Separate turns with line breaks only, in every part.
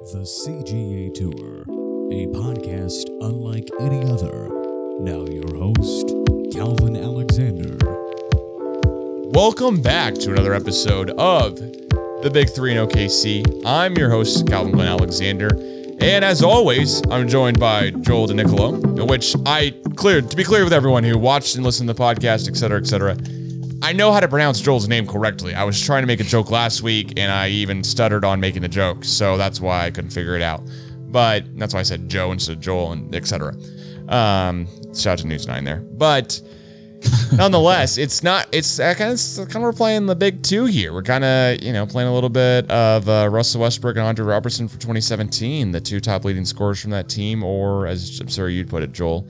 The CGA Tour, a podcast unlike any other. Now, your host, Calvin Alexander.
Welcome back to another episode of the Big Three in OKC. I'm your host, Calvin Glenn Alexander. And as always, I'm joined by Joel DeNicolo, which I cleared to be clear with everyone who watched and listened to the podcast, et cetera, et cetera. I know how to pronounce Joel's name correctly. I was trying to make a joke last week and I even stuttered on making the joke, so that's why I couldn't figure it out. But that's why I said Joe instead of Joel and etc. Um, shout out to News Nine there. But nonetheless, it's not. It's uh, kind of kind of we're playing the big two here. We're kind of you know playing a little bit of uh, Russell Westbrook and Andre Robertson for 2017, the two top leading scorers from that team, or as I'm sorry you'd put it, Joel,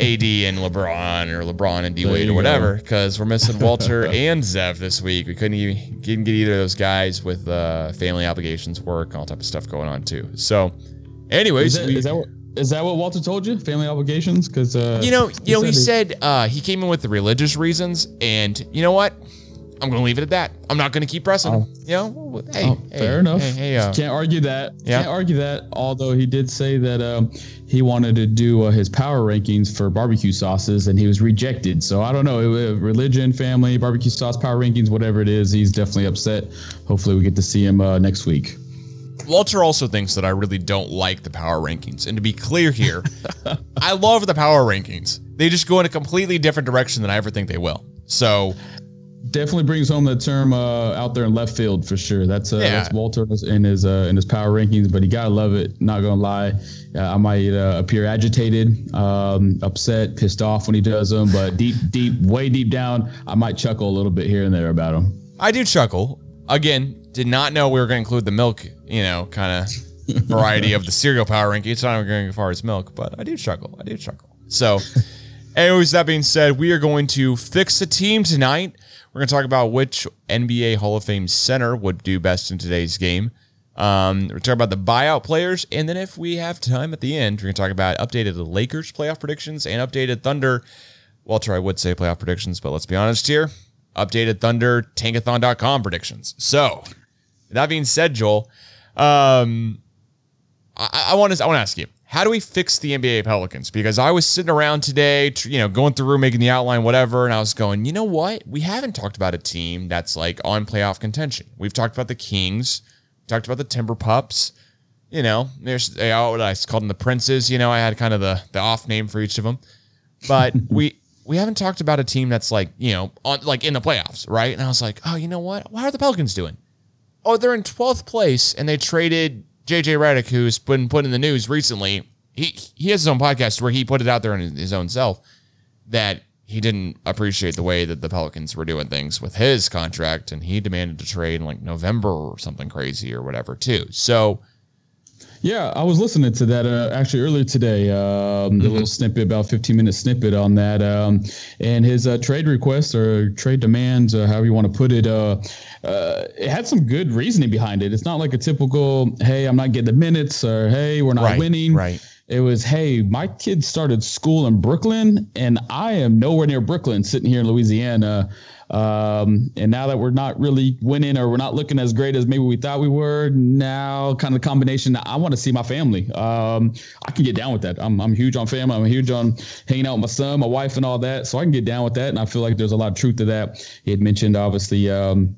AD and LeBron or LeBron and D Wade or whatever, because we're missing Walter and Zev this week. We couldn't even didn't get either of those guys with uh, family obligations, work, all type of stuff going on too. So, anyways,
Is that,
we-
is that what is that what Walter told you? Family obligations? Because uh,
you know, you know, he
said
said uh, he came in with the religious reasons, and you know what? I'm gonna leave it at that. I'm not gonna keep pressing him. You know, hey,
Oh,
hey,
fair enough.
Hey, hey, uh,
Can't argue that.
Yeah.
Can't argue that. Although he did say that um, he wanted to do uh, his power rankings for barbecue sauces, and he was rejected. So I don't know. Religion, family, barbecue sauce, power rankings, whatever it is, he's definitely upset. Hopefully, we get to see him uh, next week.
Walter also thinks that I really don't like the power rankings. And to be clear here, I love the power rankings. They just go in a completely different direction than I ever think they will. So
Definitely brings home the term uh, out there in left field for sure. That's uh,
Yeah.
that's Walter in his uh, in his power rankings, but he gotta love it. Not gonna lie, uh, I might uh, appear agitated, um, upset, pissed off when he does them, but deep, deep, way deep down, I might chuckle a little bit here and there about him.
I do chuckle. Again, did not know we were going to include the milk, you know, kind of variety of the cereal power ranking. It's not even going as far as milk, but I do chuckle. I do chuckle. So, anyways, that being said, we are going to fix the team tonight. We're going to talk about which NBA Hall of Fame center would do best in today's game. Um, we're talking about the buyout players, and then if we have time at the end, we're going to talk about updated Lakers playoff predictions and updated Thunder. Walter, I would say playoff predictions, but let's be honest here. Updated Thunder Tankathon.com predictions. So, that being said, Joel, um, I, I want to I want to ask you, how do we fix the NBA Pelicans? Because I was sitting around today, you know, going through making the outline, whatever, and I was going, you know what? We haven't talked about a team that's like on playoff contention. We've talked about the Kings, talked about the Timber Pups. You know, there's know, what I called them the Princes. You know, I had kind of the the off name for each of them, but we we haven't talked about a team that's like you know on like in the playoffs, right? And I was like, oh, you know what? How are the Pelicans doing? oh, they're in 12th place and they traded JJ Redick, who's been put in the news recently. He he has his own podcast where he put it out there in his own self that he didn't appreciate the way that the Pelicans were doing things with his contract and he demanded to trade in like November or something crazy or whatever too. So
Yeah, I was listening to that uh, actually earlier today. Um, the little snippet, about 15 minute snippet on that, um, and his uh, trade requests or trade demands, uh, however you want to put it. Uh, uh, it had some good reasoning behind it. It's not like a typical, "Hey, I'm not getting the minutes," or "Hey, we're not
Right,
winning."
right.
It was, "Hey, my kid started school in Brooklyn, and I am nowhere near Brooklyn, sitting here in Louisiana." Um, and now that we're not really winning or we're not looking as great as maybe we thought we were, now kind of combination. I want to see my family. Um, I can get down with that. I'm, I'm huge on family. I'm huge on hanging out with my son, my wife, and all that. So I can get down with that. And I feel like there's a lot of truth to that. He had mentioned obviously. Um,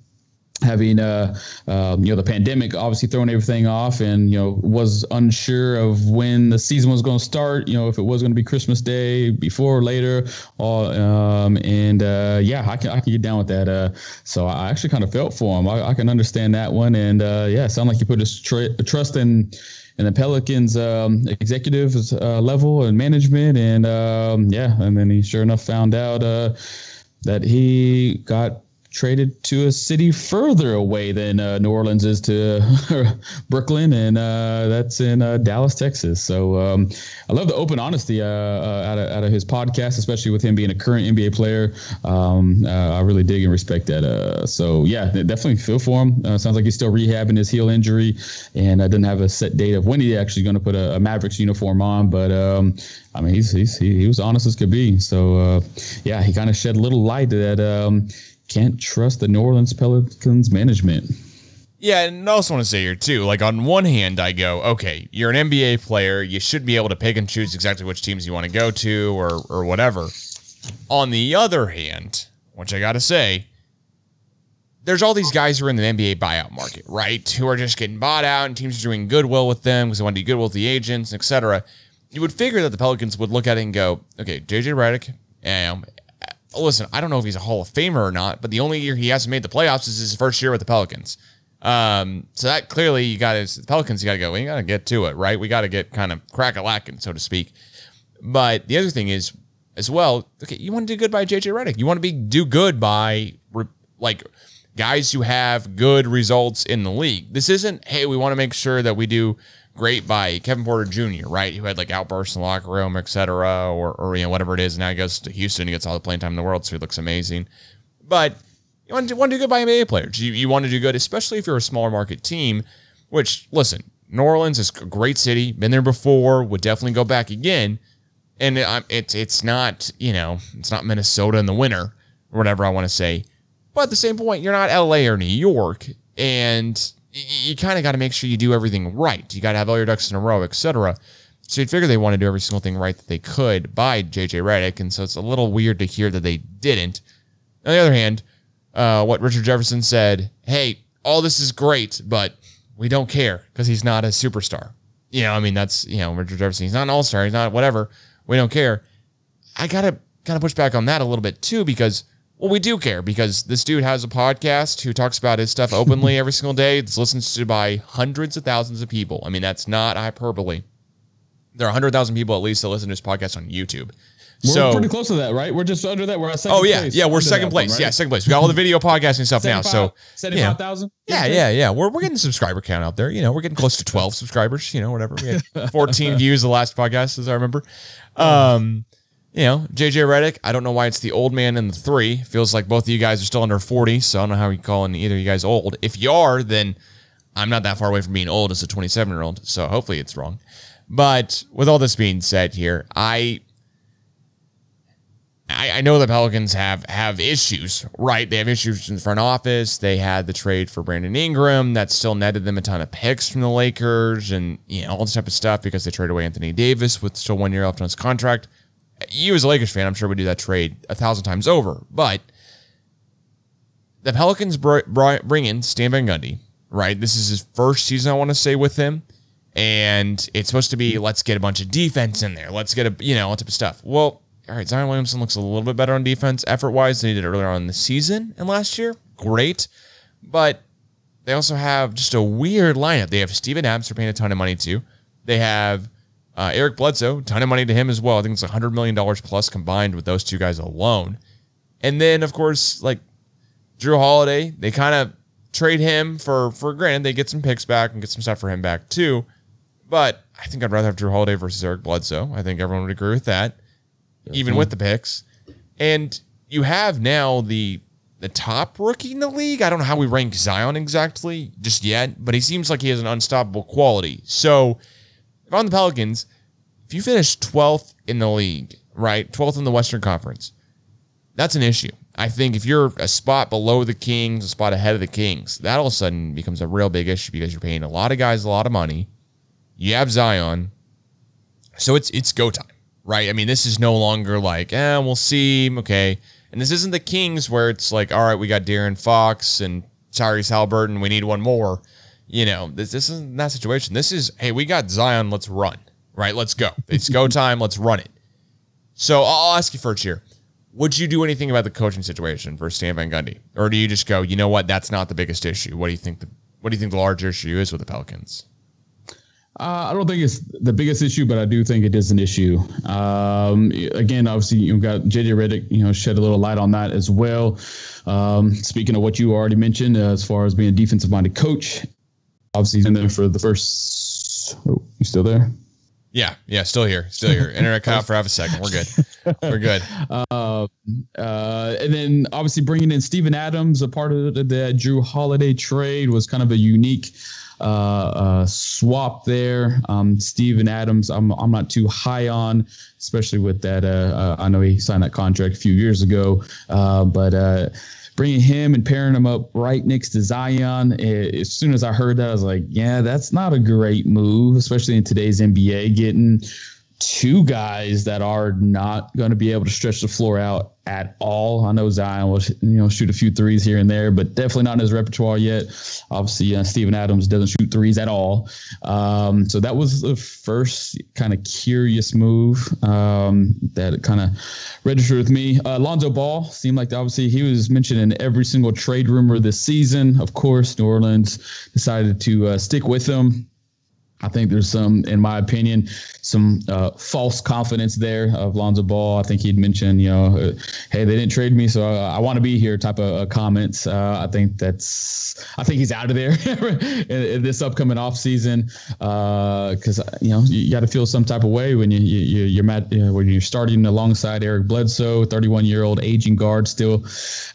having uh, um, you know the pandemic obviously throwing everything off and you know was unsure of when the season was going to start you know if it was going to be christmas day before or later or, um, and uh, yeah I can, I can get down with that uh, so i actually kind of felt for him. I, I can understand that one and uh, yeah it sounded like you put his tr- trust in in the Pelicans um, executive uh, level and management, and um, yeah, and then he sure enough found out uh, that he got traded to a city further away than uh, New Orleans is to Brooklyn, and uh, that's in uh, Dallas, Texas. So um, I love the open honesty uh, uh, out, of, out of his podcast, especially with him being a current NBA player. Um, uh, I really dig and respect that. So yeah, definitely feel for him. Sounds like he's still rehabbing his heel injury, and uh, doesn't have a set date of when he's actually going to put a, a Mavericks uniform on. But um, I mean, he's, he's he, he was honest as could be. So yeah, he kind of shed a little light that um, can't trust the New Orleans Pelicans management.
Yeah, and I also want to say here too, like on one hand, I go, okay, you're an NBA player, you should be able to pick and choose exactly which teams you want to go to or or whatever. On the other hand, which I gotta say, there's all these guys who are in the NBA buyout market, right? Who are just getting bought out and teams are doing goodwill with them because they want to do goodwill with the agents, etc. You would figure that the Pelicans would look at it and go, okay, JJ Redick, um, listen, I don't know if he's a Hall of Famer or not, but the only year he hasn't made the playoffs is his first year with the Pelicans. Um, so that clearly you got to the Pelicans. You got to go. We got to get to it, right? We got to get kind of crack a lacking, so to speak. But the other thing is as well. Okay, you want to do good by JJ Redick. You want to be do good by like guys who have good results in the league. This isn't hey, we want to make sure that we do great by Kevin Porter Jr. Right, who had like outbursts in the locker room, etc., or or you know whatever it is. Now he goes to Houston, he gets all the playing time in the world, so he looks amazing. But you want to, want to do good by NBA players. You, you want to do good, especially if you're a smaller market team, which, listen, New Orleans is a great city, been there before, would definitely go back again. And it, it's it's not, you know, it's not Minnesota in the winter or whatever I want to say. But at the same point, you're not LA or New York. And you kind of got to make sure you do everything right. You got to have all your ducks in a row, etc. So you'd figure they want to do every single thing right that they could by JJ Redick. And so it's a little weird to hear that they didn't. On the other hand, uh, what Richard Jefferson said, hey, all this is great, but we don't care because he's not a superstar. You know, I mean, that's, you know, Richard Jefferson, he's not an all star, he's not whatever. We don't care. I got to kind of push back on that a little bit too because, well, we do care because this dude has a podcast who talks about his stuff openly every single day. It's listened to by hundreds of thousands of people. I mean, that's not hyperbole. There are 100,000 people at least that listen to his podcast on YouTube.
We're
so
pretty close to that, right? We're just under that. We're at second
Oh yeah,
place.
yeah, we're
Under
second place.
one, right?
Yeah, second place. We got all the video podcasting stuff now. So
75 75,000?
yeah, yeah, yeah. We're we're getting the subscriber count out there. You know, we're getting close to twelve subscribers. You know, whatever. We had fourteen views the last podcast, as I remember. Um, you know, JJ Redick. I don't know why it's the old man and the three. Feels like both of you guys are still under forty. So I don't know how you calling either of you guys old. If you are, then I'm not that far away from being old as a 27 year old. So hopefully it's wrong. But with all this being said here, I I, I know the Pelicans have have issues, right? They have issues in the front office. They had the trade for Brandon Ingram that still netted them a ton of picks from the Lakers and you know all this type of stuff because they traded away Anthony Davis with still one year left on his contract. You as a Lakers fan, I'm sure would do that trade a thousand times over. But the Pelicans br- br- bring in Stan Van Gundy, right? This is his first season, I want to say, with him. And it's supposed to be let's get a bunch of defense in there. Let's get a, you know, all type of stuff. Well, all right, Zion Williamson looks a little bit better on defense effort wise than he did earlier on in the season and last year. Great. But they also have just a weird lineup. They have Steven Adams they're paying a ton of money to. They have uh, Eric Bledsoe, ton of money to him as well. I think it's $100 million plus combined with those two guys alone. And then, of course, like Jrue Holiday, they kind of trade him for, for granted, they get some picks back and get some stuff for him back too. But I think I'd rather have Jrue Holiday versus Eric Bledsoe. I think everyone would agree with that even with the picks. And you have now the the top rookie in the league. I don't know how we rank Zion exactly just yet, but he seems like he has an unstoppable quality. So if I'm the Pelicans, if you finish 12th in the league, right, 12th in the Western Conference, that's an issue. I think if you're a spot below the Kings, a spot ahead of the Kings, that all of a sudden becomes a real big issue because you're paying a lot of guys a lot of money. You have Zion, so it's it's go time right? I mean, this is no longer like, eh, we'll see. Okay. And this isn't the Kings where it's like, all right, we got De'Aaron Fox and Tyrese Halliburton. We need one more. You know, this, this isn't that situation. This is, hey, we got Zion. Let's run, right? Let's go. It's go time. Let's run it. So I'll ask you first here. Would you do anything about the coaching situation for Stan Van Gundy? Or do you just go, you know what, that's not the biggest issue? What do you think the what do you think the larger issue is with the Pelicans?
Uh, I don't think it's the biggest issue, but I do think it is an issue. Um, again, obviously, you've got JJ Redick, you know, shed a little light on that as well. Um, speaking of what you already mentioned, uh, as far as being a defensive minded coach, obviously, he's in there for the first. Oh, you still there?
Yeah, yeah, still here, still here. Internet cut out for half a second. We're good. We're good.
Uh, uh, and then obviously bringing in Steven Adams, a part of the, the Jrue Holiday trade, was kind of a unique uh, uh, swap there. Um, Steven Adams, I'm I'm not too high on, especially with that. Uh, uh, I know he signed that contract a few years ago, uh, but. Bringing him and pairing him up right next to Zion. Eh, as soon as I heard that, I was like, yeah, that's not a great move, especially in today's NBA, getting two guys that are not going to be able to stretch the floor out at all. I know Zion will you know shoot a few threes here and there, but definitely not in his repertoire yet. Obviously, uh, Steven Adams doesn't shoot threes at all. Um, so that was the first kind of curious move um, that kind of registered with me. Uh, Lonzo Ball seemed like obviously he was mentioned in every single trade rumor this season. Of course, New Orleans decided to uh, stick with him. I think there's some, in my opinion, some uh, false confidence there of Lonzo Ball. I think he'd mentioned, you know, uh, hey, they didn't trade me, so uh, I want to be here type of uh, comments. Uh, I think that's, I think he's out of there in, in, this upcoming offseason because, uh, you know, you, got to feel some type of way when you, you, you're mad, you know, when you're starting alongside Eric Bledsoe, 31 year old aging guard still.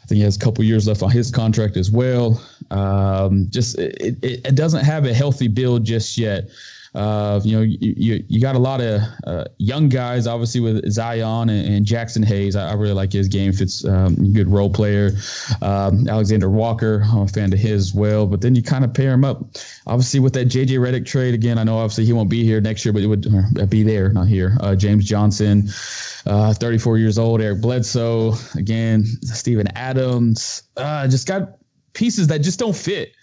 I think he has a couple years left on his contract as well. Um, just it, it, it doesn't have a healthy build just yet. Uh, you know, you, you, you got a lot of uh, young guys, obviously with Zion and, and Jaxson Hayes. I, I, really like his game. Fits um, good role player. Um, Alexander Walker, I'm a fan of his as well. But then you kind of pair him up, obviously with that JJ Redick trade again. I know obviously he won't be here next year, but it would be there, not here. Uh, James Johnson, uh, 34 years old. Eric Bledsoe again. Steven Adams. Uh, just got pieces that just don't fit.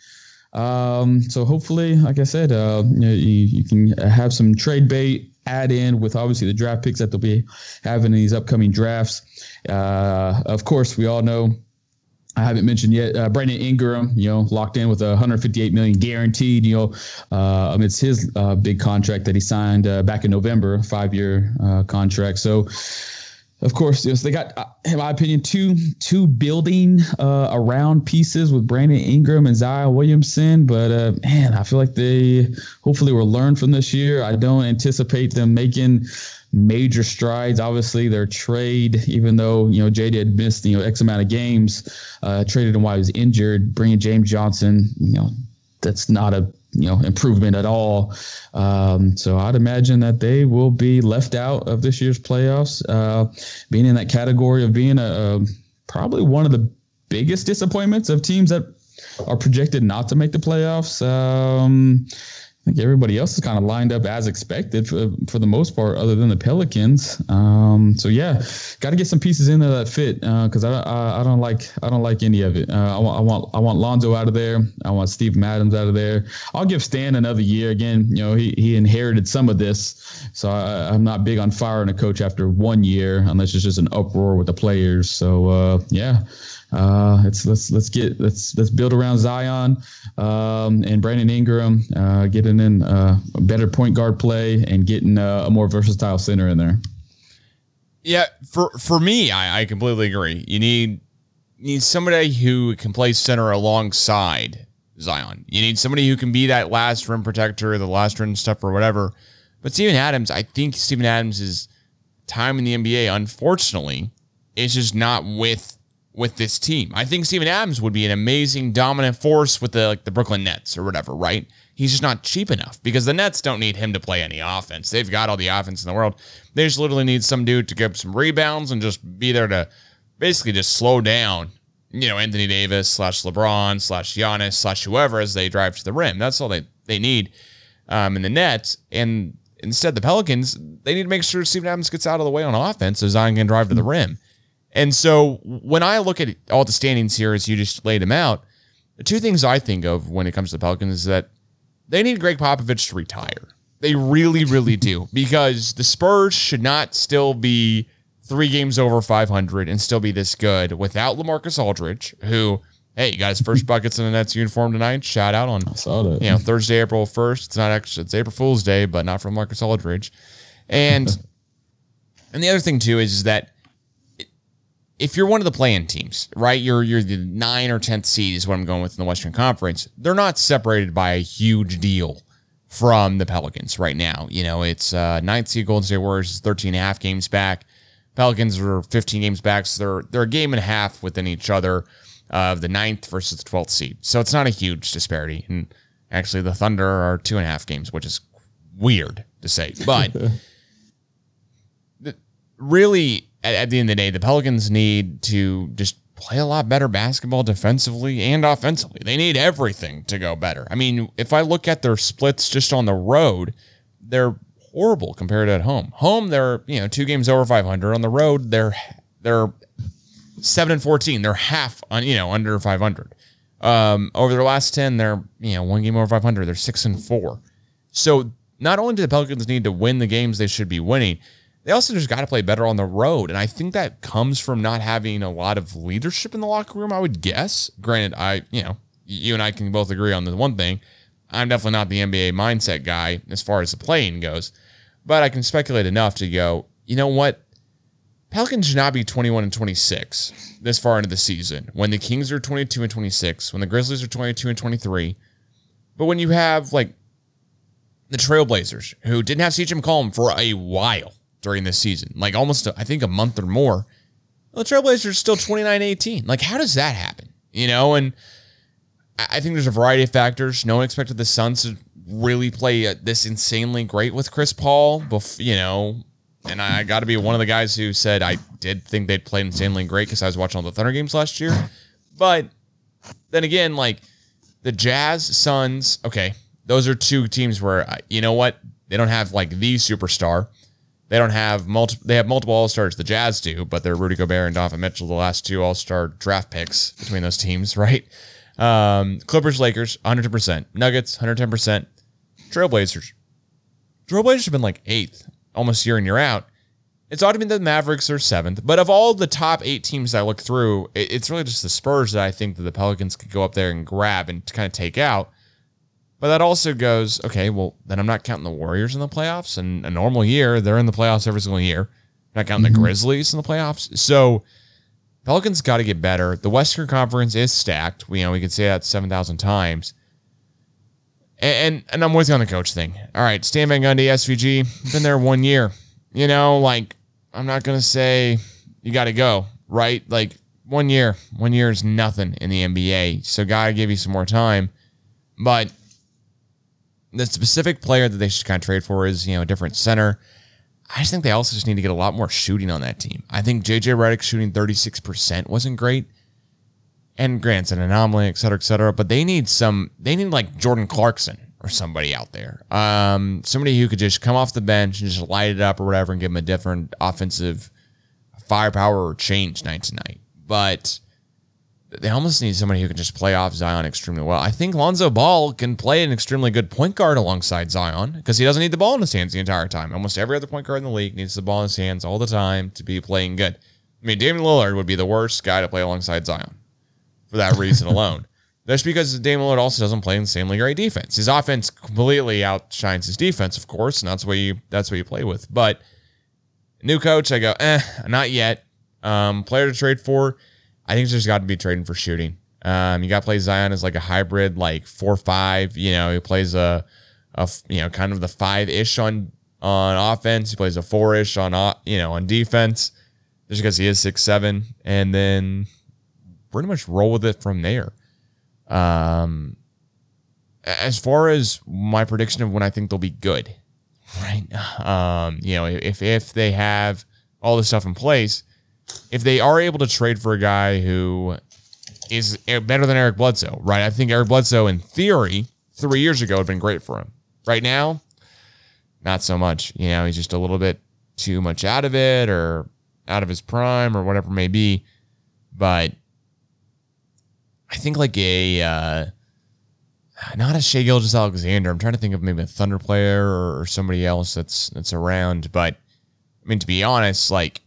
Um, so hopefully, like I said, uh, you, you, you, can have some trade bait add in with obviously the draft picks that they'll be having in these upcoming drafts. Uh, of course, we all know. I haven't mentioned yet. Uh, Brandon Ingram, you know, locked in with a 158 million guaranteed. You know, uh, it's his uh, big contract that he signed uh, back in November, five year uh, contract. So of course, yes, they got, uh, in my opinion, two two building uh, around pieces with Brandon Ingram and Zion Williamson. But uh, man, I feel like they hopefully will learn from this year. I don't anticipate them making major strides. Obviously, their trade, even though you know JD had missed you know X amount of games, uh, traded him while he was injured, bringing James Johnson, you know, that's not a you know improvement at all. Um, so I'd imagine that they will be left out of this year's playoffs, uh, being in that category of being a, a, probably one of the biggest disappointments of teams that are projected not to make the playoffs. Um, I think everybody else is kind of lined up as expected for, for the most part, other than the Pelicans. Um, so yeah, got to get some pieces in there that fit because uh, I, I, I don't like I don't like any of it. Uh, I want I want I want Lonzo out of there. I want Steve Adams out of there. I'll give Stan another year. Again, you know he he inherited some of this, so I, I'm not big on firing a coach after one year unless it's just an uproar with the players. So uh, yeah. Uh, let's let's let's get let's let's build around Zion um, and Brandon Ingram, uh, getting in uh, a better point guard play and getting uh, a more versatile center in there.
Yeah, for for me, I, I completely agree. You need you need somebody who can play center alongside Zion. You need somebody who can be that last rim protector, the last rim stuff, or whatever. But Steven Adams, I think Steven Adams' time in the NBA, unfortunately, is just not with with this team. I think Steven Adams would be an amazing dominant force with the like the Brooklyn Nets or whatever, right? He's just not cheap enough because the Nets don't need him to play any offense. They've got all the offense in the world. They just literally need some dude to get some rebounds and just be there to basically just slow down, you know, Anthony Davis slash LeBron slash Giannis slash whoever as they drive to the rim. That's all they, they need um, in the Nets. And instead, the Pelicans, they need to make sure Steven Adams gets out of the way on offense so Zion can drive to the rim. And so when I look at all the standings here as you just laid them out, the two things I think of when it comes to the Pelicans is that they need Gregg Popovich to retire. They really, really do because the Spurs should not still be three games over 500 and still be this good without LaMarcus Aldridge, who, hey, you got his first buckets in the Nets uniform tonight. Shout out on,
I saw that.
you know, Thursday, April 1st. It's not actually, it's April Fool's Day, but not from Marcus Aldridge. And, and the other thing too is, is that if you're one of the playing teams, right? You're you're the nine or tenth seed is what I'm going with in the Western Conference. They're not separated by a huge deal from the Pelicans right now. You know, it's uh, ninth seed Golden State Warriors is 13 and a half games back. Pelicans are 15 games back, so they're they're a game and a half within each other of the ninth versus the 12th seed. So it's not a huge disparity. And actually, the Thunder are two and a half games, which is weird to say, but really at, at the end of the day, the Pelicans need to just play a lot better basketball defensively and offensively. They need everything to go better. I mean, if I look at their splits just on the road, they're horrible compared to at home. Home, they're you know two games over 500. On the road, they're they're seven and 14. They're half on you know under 500. Um, over their last 10, they're you know one game over 500. They're six and four. So not only do the Pelicans need to win the games they should be winning, they also just got to play better on the road. And I think that comes from not having a lot of leadership in the locker room, I would guess. Granted, I, you know, you and I can both agree on the one thing. I'm definitely not the NBA mindset guy as far as the playing goes, but I can speculate enough to go, you know what? Pelicans should not be 21 and 26 this far into the season when the Kings are 22 and 26, when the Grizzlies are 22 and 23. But when you have like the Trailblazers, who didn't have CJ McCollum for a while, during this season, like almost, I think, a month or more. The Trailblazers are still 29 18. Like, how does that happen? You know, and I think there's a variety of factors. No one expected the Suns to really play uh, this insanely great with Chris Paul, bef- you know, and I got to be one of the guys who said I did think they'd play insanely great because I was watching all the Thunder games last year. But then again, like the Jazz, Suns, okay, those are two teams where, uh, you know what? They don't have like the superstar. They don't have multi- They have multiple All Stars. The Jazz do, but they're Rudy Gobert and Donovan Mitchell, the last two All Star draft picks between those teams, right? Um, Clippers, Lakers, 110%. Nuggets, 110%. Trailblazers. Trailblazers have been like eighth almost year in, year out. It's odd to me that the Mavericks are seventh, but of all the top eight teams I look through, it's really just the Spurs that I think that the Pelicans could go up there and grab and kind of take out. But that also goes, okay, well, then I'm not counting the Warriors in the playoffs. And a normal year, they're in the playoffs every single year. I'm not counting mm-hmm. the Grizzlies in the playoffs. So Pelicans got to get better. The Western Conference is stacked. We, you know, we could say that 7,000 times. And, and, and I'm with you on the coach thing. All right, Stan Van Gundy, SVG, been there one year. You know, like, I'm not going to say you got to go, right? Like, one year. One year is nothing in the NBA. So, got to give you some more time. But the specific player that they should kind of trade for is, you know, a different center. I just think they also just need to get a lot more shooting on that team. I think JJ Redick shooting 36% wasn't great. And Grant's an anomaly, et cetera, et cetera. But they need some, they need like Jordan Clarkson or somebody out there. Um, somebody who could just come off the bench and just light it up or whatever and give them a different offensive firepower or change night to night. But they almost need somebody who can just play off Zion extremely well. I think Lonzo Ball can play an extremely good point guard alongside Zion because he doesn't need the ball in his hands the entire time. Almost every other point guard in the league needs the ball in his hands all the time to be playing good. I mean, Damian Lillard would be the worst guy to play alongside Zion for that reason alone. That's because Damian Lillard also doesn't play insanely great defense. His offense completely outshines his defense, of course, and that's what you that's what you play with. But new coach, I go, eh, not yet. Um, player to trade for I think there's got to be trading for shooting. Um, you got to play Zion as like a hybrid, like four five. You know, he plays a, a you know kind of the five ish on on offense. He plays a four ish on you know on defense, just because he is six seven, and then pretty much roll with it from there. Um, as far as my prediction of when I think they'll be good, right? Um, you know, if if they have all this stuff in place if they are able to trade for a guy who is better than Eric Bledsoe, right? I think Eric Bledsoe, in theory, three years ago, have been great for him. Right now, not so much. You know, he's just a little bit too much out of it or out of his prime or whatever it may be. But I think like a uh, not a Shai Gilgeous-Alexander. I'm trying to think of maybe a Thunder player or somebody else that's that's around. But I mean, to be honest, like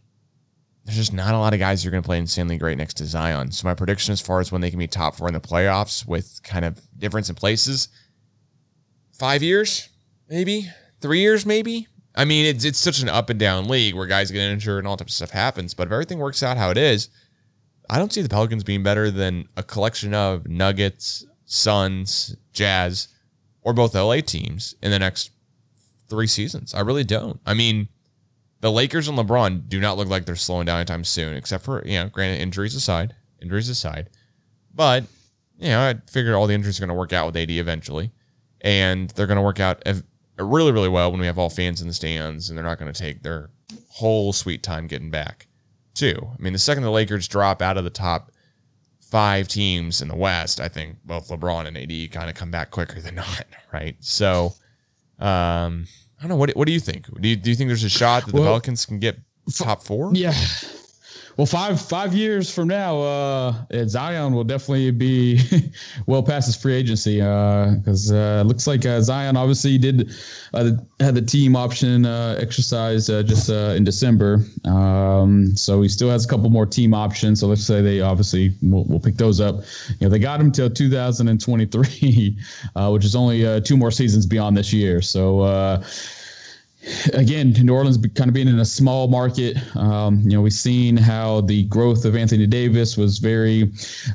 there's just not a lot of guys who are going to play insanely great next to Zion. So my prediction as far as when they can be top four in the playoffs with kind of difference in places, five years, maybe three years, maybe. I mean, it's it's such an up and down league where guys get injured and all types of stuff happens. But if everything works out how it is, I don't see the Pelicans being better than a collection of Nuggets, Suns, Jazz, or both LA teams in the next three seasons. I really don't. I mean the Lakers and LeBron do not look like they're slowing down anytime soon, except for, you know, granted, injuries aside, injuries aside. But, you know, I figured all the injuries are going to work out with AD eventually. And they're going to work out really, really well when we have all fans in the stands and they're not going to take their whole sweet time getting back, too. I mean, the second the Lakers drop out of the top five teams in the West, I think both LeBron and AD kind of come back quicker than not, right? So, um, I don't know. What What do you think? Do you, do you think there's a shot that the
Well,
Pelicans can get top four?
Yeah. Well, five five years from now, uh, Zion will definitely be well past his free agency because uh, uh, looks like uh, Zion obviously did uh, had the team option uh, exercise just in December, um, so he still has a couple more team options. So let's say they obviously will will pick those up. You know, they got him till 2023, uh, which is only two more seasons beyond this year. So. Again, New Orleans kind of being in a small market. Um, you know, we've seen how the growth of Anthony Davis was very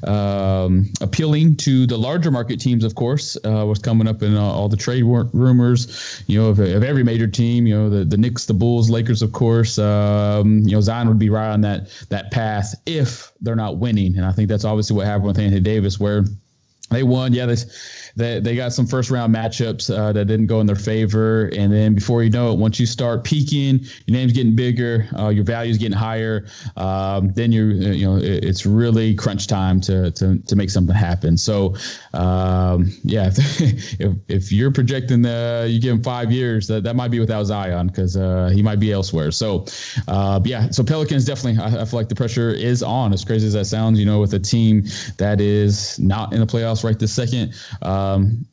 um, appealing to the larger market teams. Of course, uh, was coming up in uh, all the trade rumors. You know, of, of every major team. You know, the the Knicks, the Bulls, Lakers, of course. Um, you know, Zion would be right on that that path if they're not winning, and I think that's obviously what happened with Anthony Davis, where they won. Yeah, they, they they got some first round matchups uh, that didn't go in their favor, and then before you know it, once you start peaking, your name's getting bigger, uh, your value's getting higher. Um, then you're uh, you know it, it's really crunch time to to to make something happen. So um, yeah, if, if if you're projecting uh, you give him five years, that that might be without Zion because uh, he might be elsewhere. So uh, yeah, so Pelicans definitely, I, I feel like the pressure is on. As crazy as that sounds, you know, with a team that is not in the playoffs right this second. Um,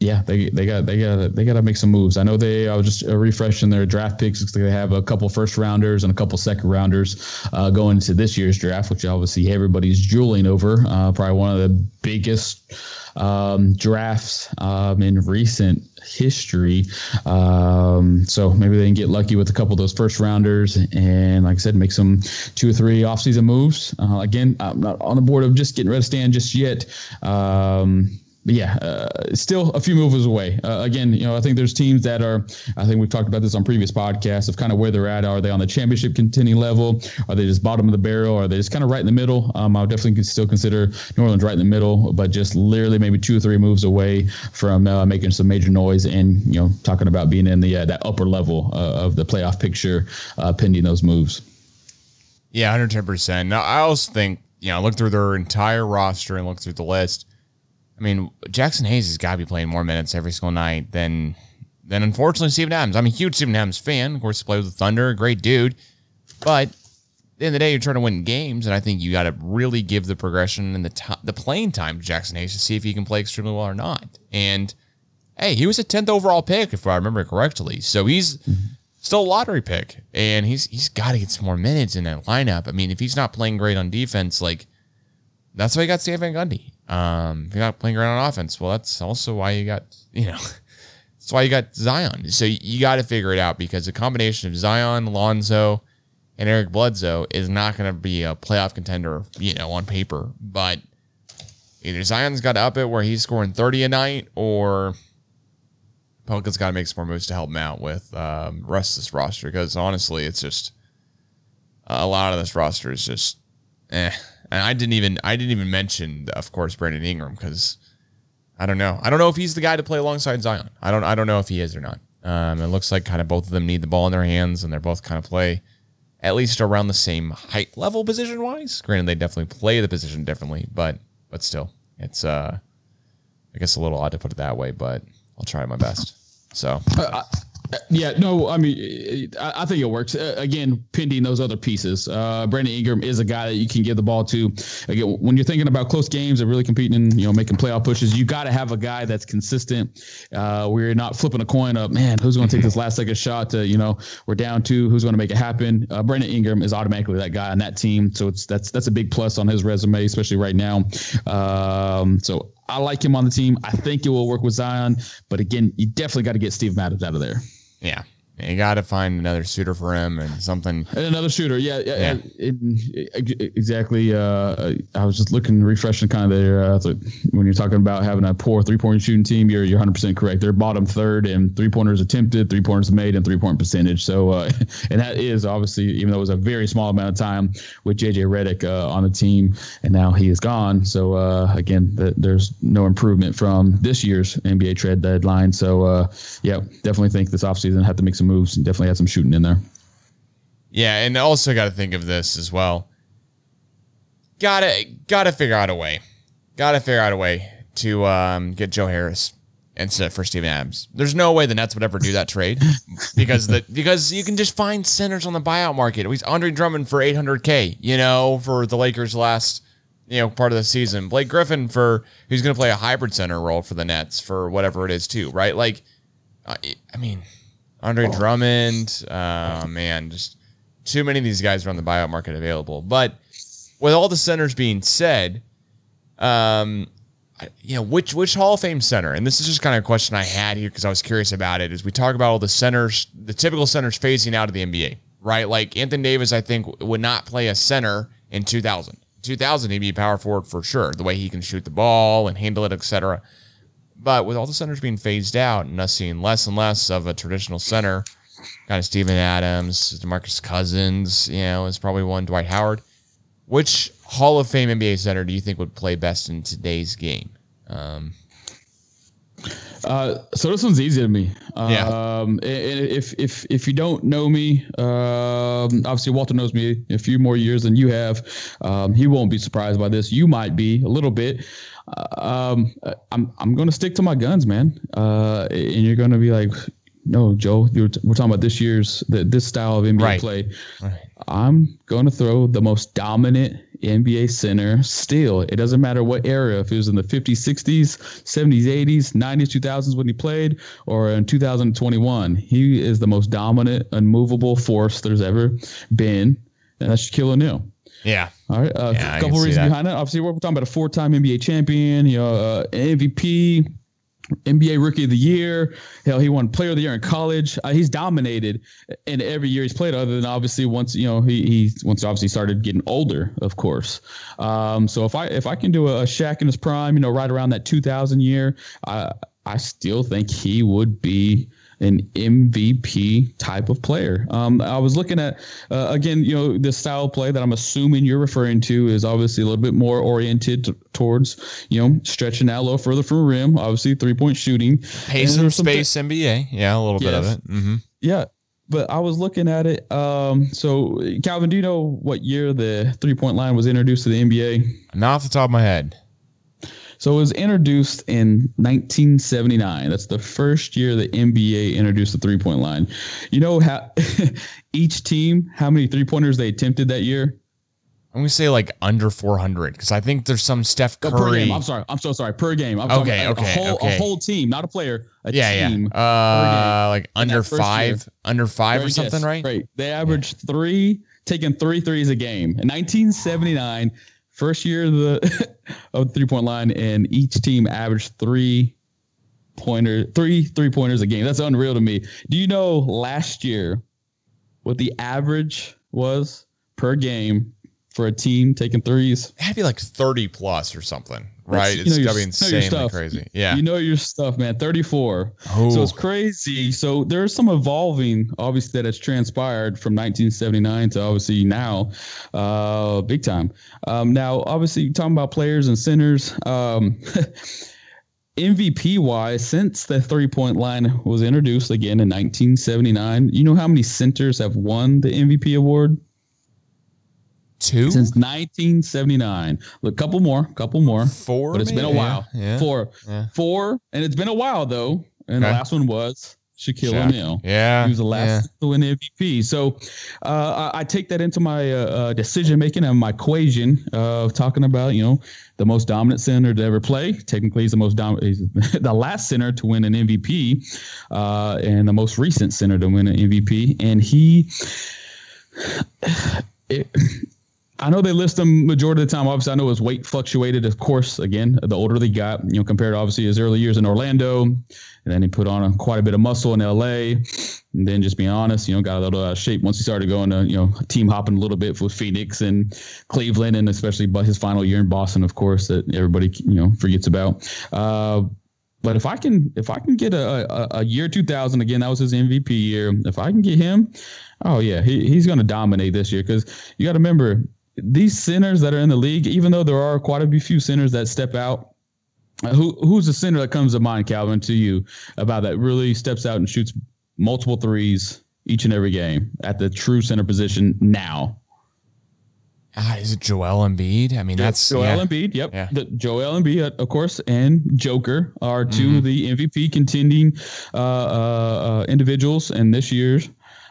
yeah, they they got they got they got to make some moves. I know they. Was just uh, refreshing their draft picks. They have a couple first rounders and a couple second rounders uh, going into this year's draft, which obviously everybody's drooling over. Uh, probably one of the biggest um, drafts um, in recent history. Um, so maybe they can get lucky with a couple of those first rounders, and like I said, make some two or three offseason moves. Uh, again, I'm not on the board of just getting rid of Stan just yet. Um, yeah, uh, still a few moves away. Uh, again, you know, I think there's teams that are. I think we've talked about this on previous podcasts of kind of where they're at. Are they on the championship contending level? Are they just bottom of the barrel? Are they just kind of right in the middle? Um, I would definitely could still consider New Orleans right in the middle, but just literally maybe two or three moves away from uh, making some major noise and you know talking about being in the uh, that upper level uh, of the playoff picture, uh, pending those moves.
Yeah, 110%. Now, I also think, you know, look through their entire roster and look through the list. I mean, Jaxson Hayes has got to be playing more minutes every single night than, than unfortunately, Steven Adams. I'm a huge Steven Adams fan. Of course, he plays with the Thunder, great dude. But at the end of the day, you're trying to win games, and I think you got to really give the progression and the t- the playing time to Jaxson Hayes to see if he can play extremely well or not. And hey, he was a 10th overall pick, if I remember correctly. So he's mm-hmm. still a lottery pick, and he's he's got to get some more minutes in that lineup. I mean, if he's not playing great on defense, like that's why you got Stan Van Gundy. Um, if you're not playing around on offense, well, that's also why you got you know that's why you got Zion. So you got to figure it out because the combination of Zion, Lonzo, and Eric Bledsoe is not going to be a playoff contender, you know, on paper. But either Zion's got to up it where he's scoring 30 a night, or Pelicans got to make some more moves to help him out with um, rest of this roster. Because honestly, it's just a lot of this roster is just eh. And I didn't even I didn't even mention, of course, Brandon Ingram because I don't know. I don't know if he's the guy to play alongside Zion. I don't I don't know if he is or not. Um, it looks like kind of both of them need the ball in their hands, and they're both kind of play at least around the same height level position wise. Granted, they definitely play the position differently, but but still, it's uh, I guess a little odd to put it that way, but I'll try my best. So
Yeah, no, I mean, I, I think it works. Uh, again, pending those other pieces. Uh, Brandon Ingram is a guy that you can give the ball to. Again, when you're thinking about close games and really competing, and you know, making playoff pushes, you got to have a guy that's consistent. Uh, you're not flipping a coin up, man, who's going to take this last second shot to, you know, we're down two, who's going to make it happen? Uh, Brandon Ingram is automatically that guy on that team, so it's that's that's a big plus on his resume, especially right now. Um, so I like him on the team. I think it will work with Zion, but again, you definitely got to get Steve Adams out of there.
Yeah, you got to find another suitor for him and something.
And another shooter, yeah, yeah,
Yeah.
It- exactly. Uh, I was just looking, refreshing kind of there. Uh, when you're talking about having a poor three point shooting team, you're you're 100 percent correct. They're bottom third in three pointers attempted, three pointers made, and three point percentage. So, uh, and that is obviously, even though it was a very small amount of time with JJ Redick uh, on the team, and now he is gone. So uh, again, th- there's no improvement from this year's NBA trade deadline. So uh, yeah, definitely think this offseason have to make some moves and definitely have some shooting in there.
Yeah, and also got to think of this as well. gotta gotta figure out a way. Gotta figure out a way to um, get Joe Harris instead for Steven Adams. There's no way the Nets would ever do that trade because the because you can just find centers on the buyout market. He's Andre Drummond for 800k, you know, for the Lakers last you know part of the season. Blake Griffin for who's going to play a hybrid center role for the Nets for whatever it is too, right? Like, I, I mean, Andre Drummond, uh, man, just too many of these guys are on the buyout market available. But with all the centers being said, um, you know, which which Hall of Fame center, and this is just kind of a question I had here because I was curious about it, is we talk about all the centers, the typical centers phasing out of the NBA, right? Like Anthony Davis, I think would not play a center in 2000. 2000, he'd be a power forward for sure, the way he can shoot the ball and handle it, etc. But with all the centers being phased out and us seeing less and less of a traditional center, kind of Steven Adams, DeMarcus Cousins, you know, is probably one Dwight Howard. Which Hall of Fame NBA center do you think would play best in today's game? Um,
uh, so this one's easy to me.
Yeah.
Um, i- i- if if if you don't know me, um, obviously Walter knows me a few more years than you have. Um, he won't be surprised by this. You might be a little bit. Uh, um, I'm I'm going to stick to my guns, man. Uh, and you're going to be like, no, Joe, you're t- we're talking about this year's the, this style of NBA
Right.
play.
Right.
I'm going to throw the most dominant NBA center still. It doesn't matter what era, if it was in the 50s, 60s, 70s, 80s, 90s, 2000s when he played, or in 2021. He is the most dominant, unmovable force there's ever been, and that's Shaquille O'Neal.
yeah.
All right, a
Yeah,
couple reasons behind it. Obviously, we're talking about a four-time NBA champion, you know, uh, MVP, NBA Rookie of the Year. Hell, he won Player of the Year in college. Uh, he's dominated in every year he's played, other than obviously once you know he he once obviously started getting older, of course. Um, so if I if I can do a, a Shaq in his prime, you know, right around that 2000 year, I I still think he would be an MVP type of player. Um, I was looking at uh, again, you know, the style of play that I'm assuming you're referring to is obviously a little bit more oriented t- towards, you know, stretching out a little further from the rim. Obviously, three point shooting.
Pace
And
and
there's some
space NBA. Yeah, a little bit of
Yes.
it. hmm
Yeah. But I was looking at it. Um, so Calvin, do you know what year the three point line was introduced to the NBA?
Not off the top of my head.
So it was introduced in 1979. That's the first year the NBA introduced the three point line. You know how each team, how many three pointers they attempted that year?
I'm gonna say like under 400 because I think there's some Steph
Oh, per game. I'm sorry. I'm so sorry. Per game. I'm
Okay,
talking
okay,
a whole,
okay.
A whole team, not a player. A
yeah,
team.
yeah. Uh, like under five, under five or something,
guess.
right?
Right. They averaged three, taking three threes a game. In 1979, first year of the of three point line, and each team averaged three pointer, three three pointers a game. That's unreal to me. Do you know last year what the average was per game for a team taking threes?
It had to be like 30 plus or something, right?
You
It's
know,
gotta be insanely crazy. Yeah.
You know your stuff, man. 34.
Oh.
So it's crazy. So there's some evolving, obviously, that has transpired from 1979 to obviously now, uh, big time. Um, now, obviously, you're talking about players and centers, um, MVP wise, since the three point line was introduced again in 1979, you know how many centers have won the MVP award
Two,
since 1979? Look, a couple more, couple more.
four,
But it's been a while.
Yeah.
Four,
Yeah.
four, and it's been a while though. And the last one was Shaquille
Shaq.
O'Neal.
Yeah.
He was the last to win the MVP. So uh, I, I take that into my uh, uh, decision making and my equation of talking about, you know, the most dominant center to ever play. Technically, he's the most dominant, he's the last center to win an MVP, uh, and the most recent center to win an MVP. And he, it, I know they list him majority of the time. Obviously, I know his weight fluctuated, of course. Again, the older they got, you know, compared to obviously his early years in Orlando, and then he put on a, quite a bit of muscle in LA. And then, just being honest, you know, got a little out of shape once he started going to, you know, team hopping a little bit with Phoenix and Cleveland, and especially but his final year in Boston, of course, that everybody you know forgets about. Uh, but if I can, if I can get a, a, a year 2000 again, that was his MVP year. If I can get him, oh yeah, he, he's going to dominate this year because you got to remember these centers that are in the league. Even though there are quite a few centers that step out, uh, who who's the center that comes to mind, Calvin, to you about that really steps out and shoots multiple threes each and every game at the true center position now?
Ah, is it Joel Embiid? I mean, that's
Joel
yeah.
Embiid. Yep.
Yeah.
The Joel Embiid, uh, of course, and Joker are 2
Mm-hmm.
of the MVP contending uh, uh, uh, individuals in this year's.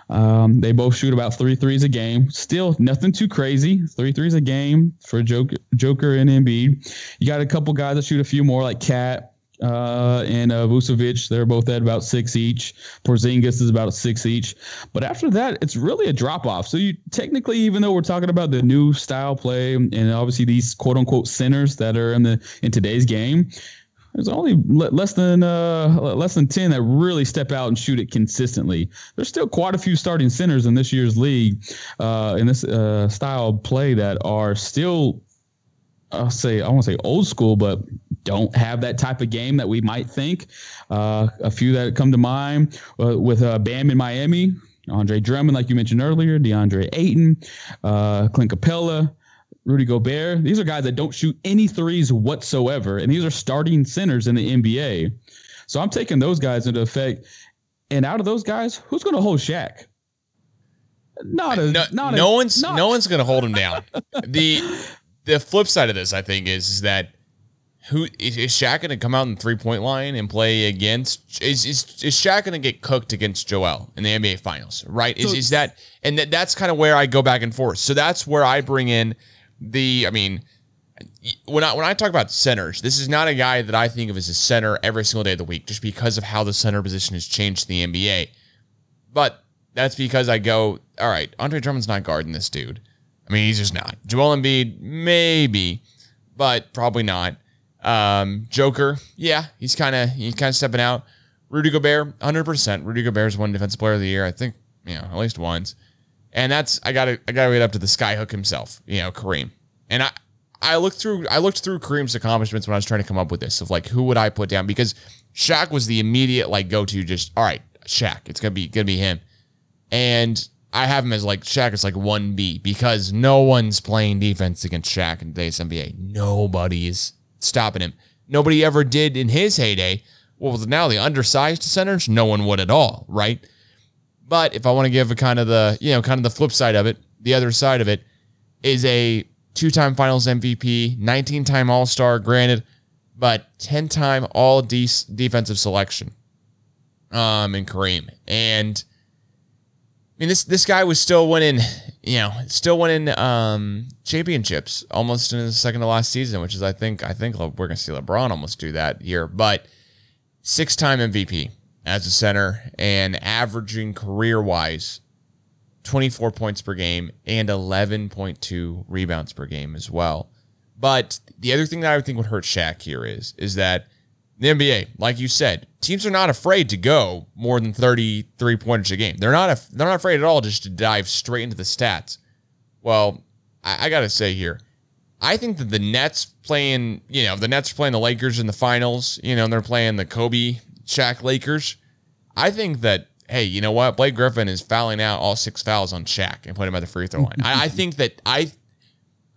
Um, they both shoot about three threes a game. Still nothing too crazy. Three threes a game for Joker, Joker and Embiid. You got a couple guys that shoot a few more, like KAT uh, and uh, Vucevic. They're both at about six each. Porzingis is about six each. But after that, it's really a drop off. So you technically, even though we're talking about the new style play and obviously these quote unquote centers that are in the in today's game, there's only le- less than uh, less than ten that really step out and shoot it consistently. There's still quite a few starting centers in this year's league, uh, in this uh, style of play that are still, I'll say, I won't say old school, but don't have that type of game that we might think. Uh, a few that come to mind uh, with uh, Bam in Miami, Andre Drummond, like you mentioned earlier, DeAndre Ayton, Clint Capela. Rudy Gobert. These are guys that don't shoot any threes whatsoever, and these are starting centers in the NBA. So I'm taking those guys into effect. And out of those guys, who's going to hold Shaq? Not a
no,
not
no
a,
one's
not-
no one's gonna hold him down. the the flip side of this, I think, is, is that who is, is Shaq gonna come out in the three point line and play against? Is is is Shaq gonna get cooked against Joel in the NBA Finals? Right? Is
So-
is that and that, that's kind of where I go back and forth. So that's where I bring in the. I mean. When I when I talk about centers, this is not a guy that I think of as a center every single day of the week, just because of how the center position has changed the NBA. But that's because I go, all right, Andre Drummond's not guarding this dude. I mean, he's just not. Joel Embiid, maybe, but probably not. Um, Joker, yeah, he's kind of he's kind of stepping out. Rudy Gobert, hundred percent. Rudy Gobert's one defensive player of the year, I think, you know, at least once. And that's I gotta I gotta get up to the skyhook himself, you know, Kareem. And I I looked through I looked through Kareem's accomplishments when I was trying to come up with this of like who would I put down? Because Shaq was the immediate like go to just all right Shaq it's gonna be gonna be him. And I have him as like Shaq is like one B because no one's playing defense against Shaq in today's NBA nobody is stopping him. Nobody ever did in his heyday. Well now the undersized centers no one would at all right but if I want to give a kind of the you know kind of the flip side of it the other side of it is a two-time Finals MVP, 19-time All-Star, granted, but 10-time All de- Defensive Selection. Um, in Kareem, and I mean this this guy was still winning, you know, still winning um championships almost in the second to last season, which is I think I think we're gonna see LeBron almost do that here, but six-time MVP as a center and averaging career-wise 24 points per game and 11.2 rebounds per game as well. But the other thing that I would think would hurt Shaq here is is that the NBA, like you said, teams are not afraid to go more than 33 pointers a game. They're not af- they're not afraid at all just to dive straight into the stats. Well, I, I got to say here, I think that the Nets playing, you know, the Nets are playing the Lakers in the finals, you know, and they're playing the Kobe Shaq Lakers. I think that hey, you know what? Blake Griffin is fouling out all six fouls on Shaq and putting him at the free throw line. I, I think that I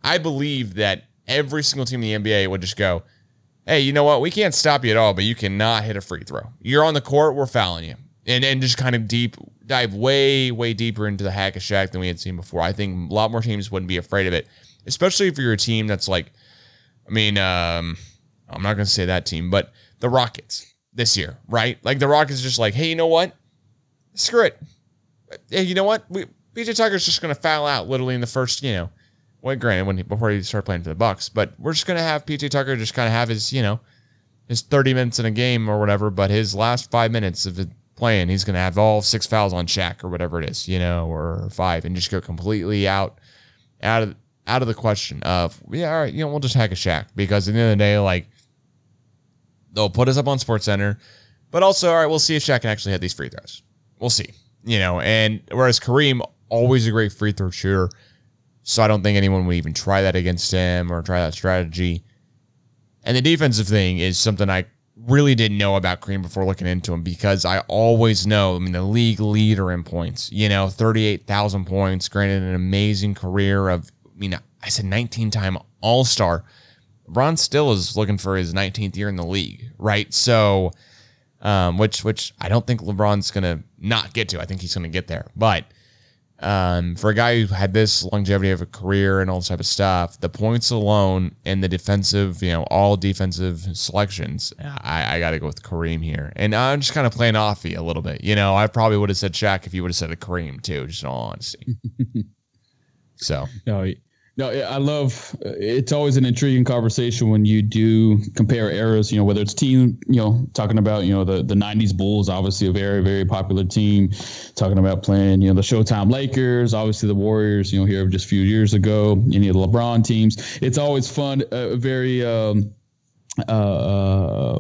I believe that every single team in the NBA would just go, hey, you know what? We can't stop you at all, but you cannot hit a free throw. You're on the court, we're fouling you. And and just kind of deep dive way, way deeper into the hack of Shaq than we had seen before. I think a lot more teams wouldn't be afraid of it. Especially if you're a team that's like, I mean, um, I'm not gonna say that team, but the Rockets this year, right? Like the Rockets is just like, hey, you know what? Screw it. Hey, you know what? We PJ Tucker's just gonna foul out literally in the first, you know, well, granted, when he, before he started playing for the Bucks, but we're just gonna have PJ Tucker just kind of have his, you know, his 30 minutes in a game or whatever, but his last five minutes of playing, he's gonna have all six fouls on Shaq or whatever it is, you know, or five, and just go completely out, out of out of the question of yeah, all right, you know, we'll just hack a Shaq because at the end of the day, like they'll put us up on Sports Center, but also all right, we'll see if Shaq can actually hit these free throws. We'll see, you know, and whereas Kareem always a great free throw shooter. So I don't think anyone would even try that against him or try that strategy. And the defensive thing is something I really didn't know about Kareem before looking into him because I always know, I mean, the league leader in points, you know, 38,000 points, granted an amazing career of, I mean, I said 19 time All Star. LeBron still is looking for his 19th year in the league, right? So, um, which which I don't think LeBron's gonna not get to. I think he's gonna get there, but um, for a guy who had this longevity of a career and all this type of stuff, the points alone and the defensive, you know, all defensive selections, I, I got to go with Kareem here. And I'm just kind of playing off you a little bit. You know, I probably would have said Shaq if you would have said a Kareem too, just in all honesty. so,
no, no, I love. It's always an intriguing conversation when you do compare eras. You know, whether it's team, you know, talking about you know the the '90s Bulls, obviously a very very popular team. Talking about playing, you know, the Showtime Lakers, obviously the Warriors. You know, here just a few years ago, any of the LeBron teams. It's always fun. Uh, very. Um, uh,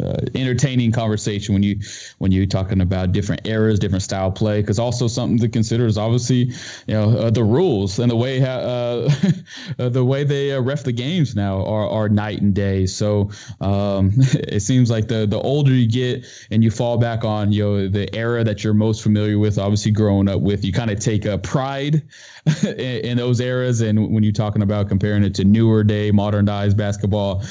uh, entertaining conversation when you when you're talking about different eras, different style play. Because also something to consider is obviously you know uh, the rules and the way uh, uh, the way they uh, ref the games now are, are night and day. So um, it seems like the the older you get and you fall back on you know the era that you're most familiar with, obviously growing up with, you kind of take a pride in, in, those eras. And when you're talking about comparing it to newer day, modernized basketball.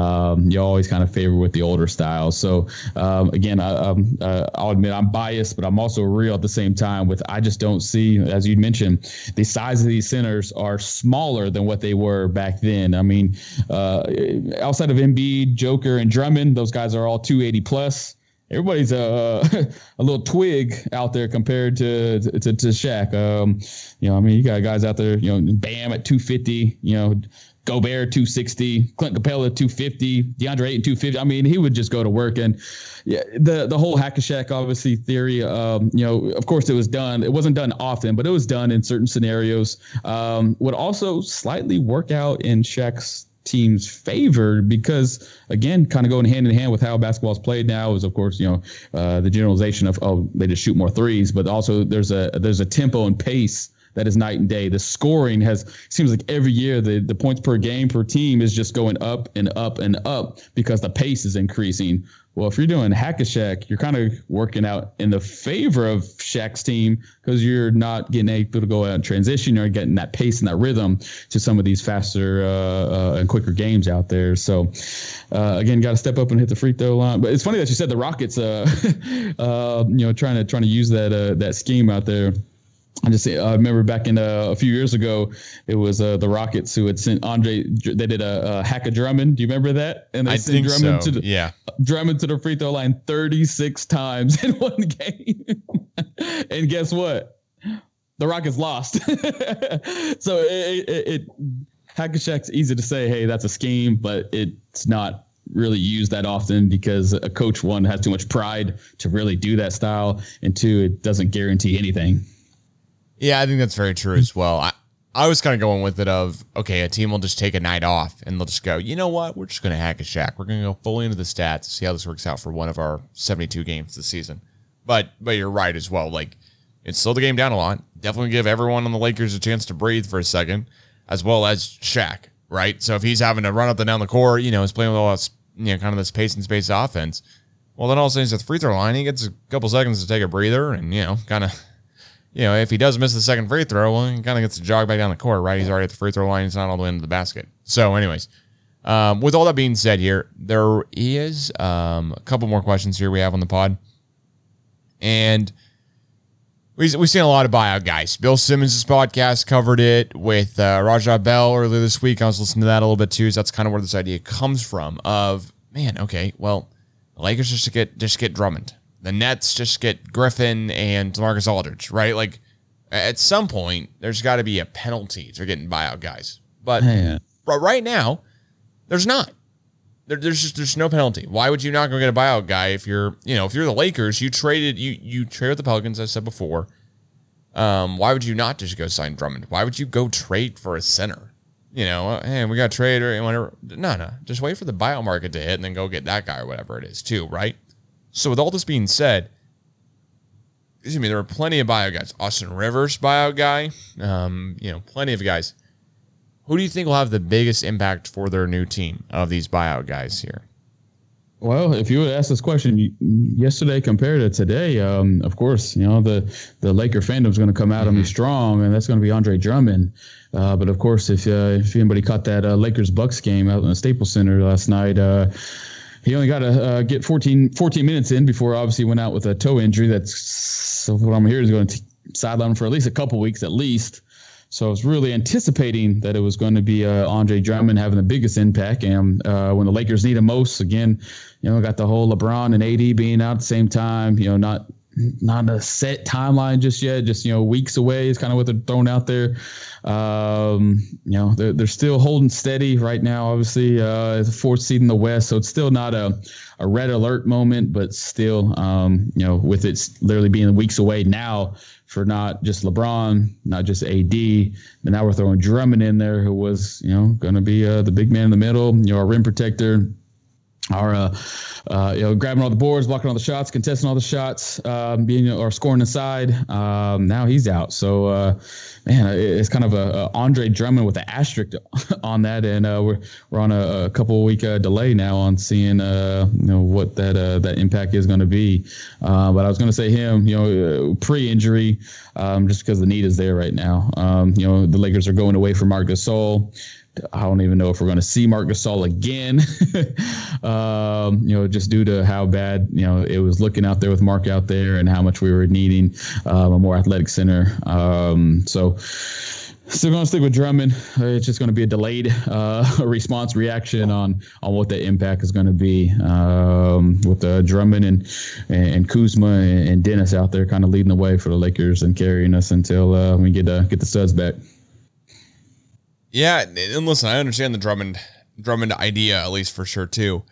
Um, you always kind of favor with the older styles. So um, again, I, um, uh, I'll admit I'm biased, but I'm also real at the same time. With I just don't see, as you mentioned, the size of these centers are smaller than what they were back then. I mean, uh, outside of Embiid, Joker, and Drummond, those guys are all 280 plus everybody's a a little twig out there compared to to, to Shaq. Um, you know, I mean, you got guys out there. You know, Bam at 250. You know, Gobert 260, Clint Capela 250, DeAndre Ayton 250. I mean, he would just go to work. And yeah, the the whole hack a Shaq obviously theory. Um, you know, of course it was done. It wasn't done often, but it was done in certain scenarios. Um, would also slightly work out in Shaq's team's favor because again kind of going hand in hand with how basketball is played now is of course you know uh, the generalization of oh they just shoot more threes but also there's a there's a tempo and pace that is night and day. The scoring has seems like every year the, the points per game per team is just going up and up and up because the pace is increasing. Well, if you're doing hack a Shaq, you're kind of working out in the favor of Shaq's team because you're not getting able to go out and transition. You're getting that pace and that rhythm to some of these faster uh, uh, and quicker games out there. So, uh, again, got to step up and hit the free throw line. But it's funny that you said the Rockets, uh, uh, you know, trying to trying to use that uh, that scheme out there. I just I remember back in uh, a few years ago, it was uh, the Rockets who had sent Andre. They did a, a hack of Drummond. Do you remember that?
And they I sent Drummond
so.
to the yeah
Drummond to the free throw line 36 times in one game. and guess what? The Rockets lost. so it, it, it hack a Shaq's easy to say, hey, that's a scheme, but it's not really used that often because a coach one has too much pride to really do that style, and two, it doesn't guarantee anything.
Yeah, I think that's very true mm. as well. I, I was kind of going with it of okay, a team will just take a night off and they'll just go, you know what, we're just going to hack a Shaq. We're going to go fully into the stats, see how this works out for one of our 72 games this season. But but you're right as well. Like it slowed the game down a lot. Definitely give everyone on the Lakers a chance to breathe for a second, as well as Shaq. Right. So if he's having to run up and down the court, you know, he's playing with all this, you know, kind of this pace and space offense. Well, then all of a sudden he's at the free throw line. He gets a couple seconds to take a breather and you know, kind of you know, if he does miss the second free throw, well, he kind of gets to jog back down the court, right? He's already at the free throw line. He's not all the way into the basket. So, anyways, um, with all that being said, here there is um, a couple more questions here we have on the pod, and we we've seen a lot of buyout guys. Bill Simmons' podcast covered it with uh, Raja Bell earlier this week. I was listening to that a little bit too. So that's kind of where this idea comes from. Of man, okay, well, the Lakers just get just get Drummond the Nets just get Griffin and Marcus Aldridge, right? Like at some point, there's got to be a penalty for getting buyout guys. But, but right now, there's not. There, there's just there's no penalty. Why would you not go get a buyout guy if you're you know if you're the Lakers, you traded you you trade with the Pelicans, as I said before. Um, why would you not just go sign Drummond? Why would you go trade for a center? You know, uh, hey, we got trade or whatever. No, no, just wait for the buyout market to hit and then go get that guy or whatever it is too, right? So with all this being said, excuse me, there are plenty of buyout guys. Austin Rivers, buyout guy. Um, you know, plenty of guys. Who do you think will have the biggest impact for their new team of these buyout guys here?
Well, if you would ask this question yesterday compared to today, um, of course, you know the the Laker fandom is going to come out mm-hmm. on me strong, and that's going to be Andre Drummond. Uh, but of course, if uh, if anybody caught that uh, Lakers Bucks game out in the Staples Center last night, uh, he only got to uh, get 14, 14 minutes in before obviously went out with a toe injury. That's so what I'm hearing is going to sidelined for at least a couple weeks at least. So I was really anticipating that it was going to be uh, Andre Drummond having the biggest impact. And uh, when the Lakers need him most, again, you know, got the whole LeBron and AD being out at the same time. You know, not not a set timeline just yet, just you know weeks away is kind of what they're throwing out there. Um, you know they're they're still holding steady right now. Obviously, uh, it's a fourth seed in the West, so it's still not a a red alert moment, but still, um, you know, with it literally being weeks away now for not just LeBron, not just AD, but now we're throwing Drummond in there, who was you know going to be uh, the big man in the middle, you know, a rim protector are uh, uh, you know grabbing all the boards, blocking all the shots, contesting all the shots, um, being or scoring inside. Um, now he's out. So uh, man, it's kind of a, a, Andre Drummond with an asterisk on that, and uh, we're we're on a, a couple week uh, delay now on seeing uh, you know what that that impact is going to be. but I was going to say him, you know, pre-injury, um, just because the need is there right now. Um, you know, the Lakers are going away from Marc Gasol. I don't even know if we're going to see Marc Gasol again. um, you know, just due to how bad you know it was looking out there with Mark out there, and how much we were needing um, a more athletic center. Um, so. Still going to stick with Drummond. It's just going to be a delayed uh, response reaction on on what the impact is going to be um, with uh, Drummond and and Kuzma and, and Dennis out there, kind of leading the way for the Lakers and carrying us until uh, we get uh, get the studs back.
Yeah, and listen, I understand the Drummond Drummond idea at least for sure too.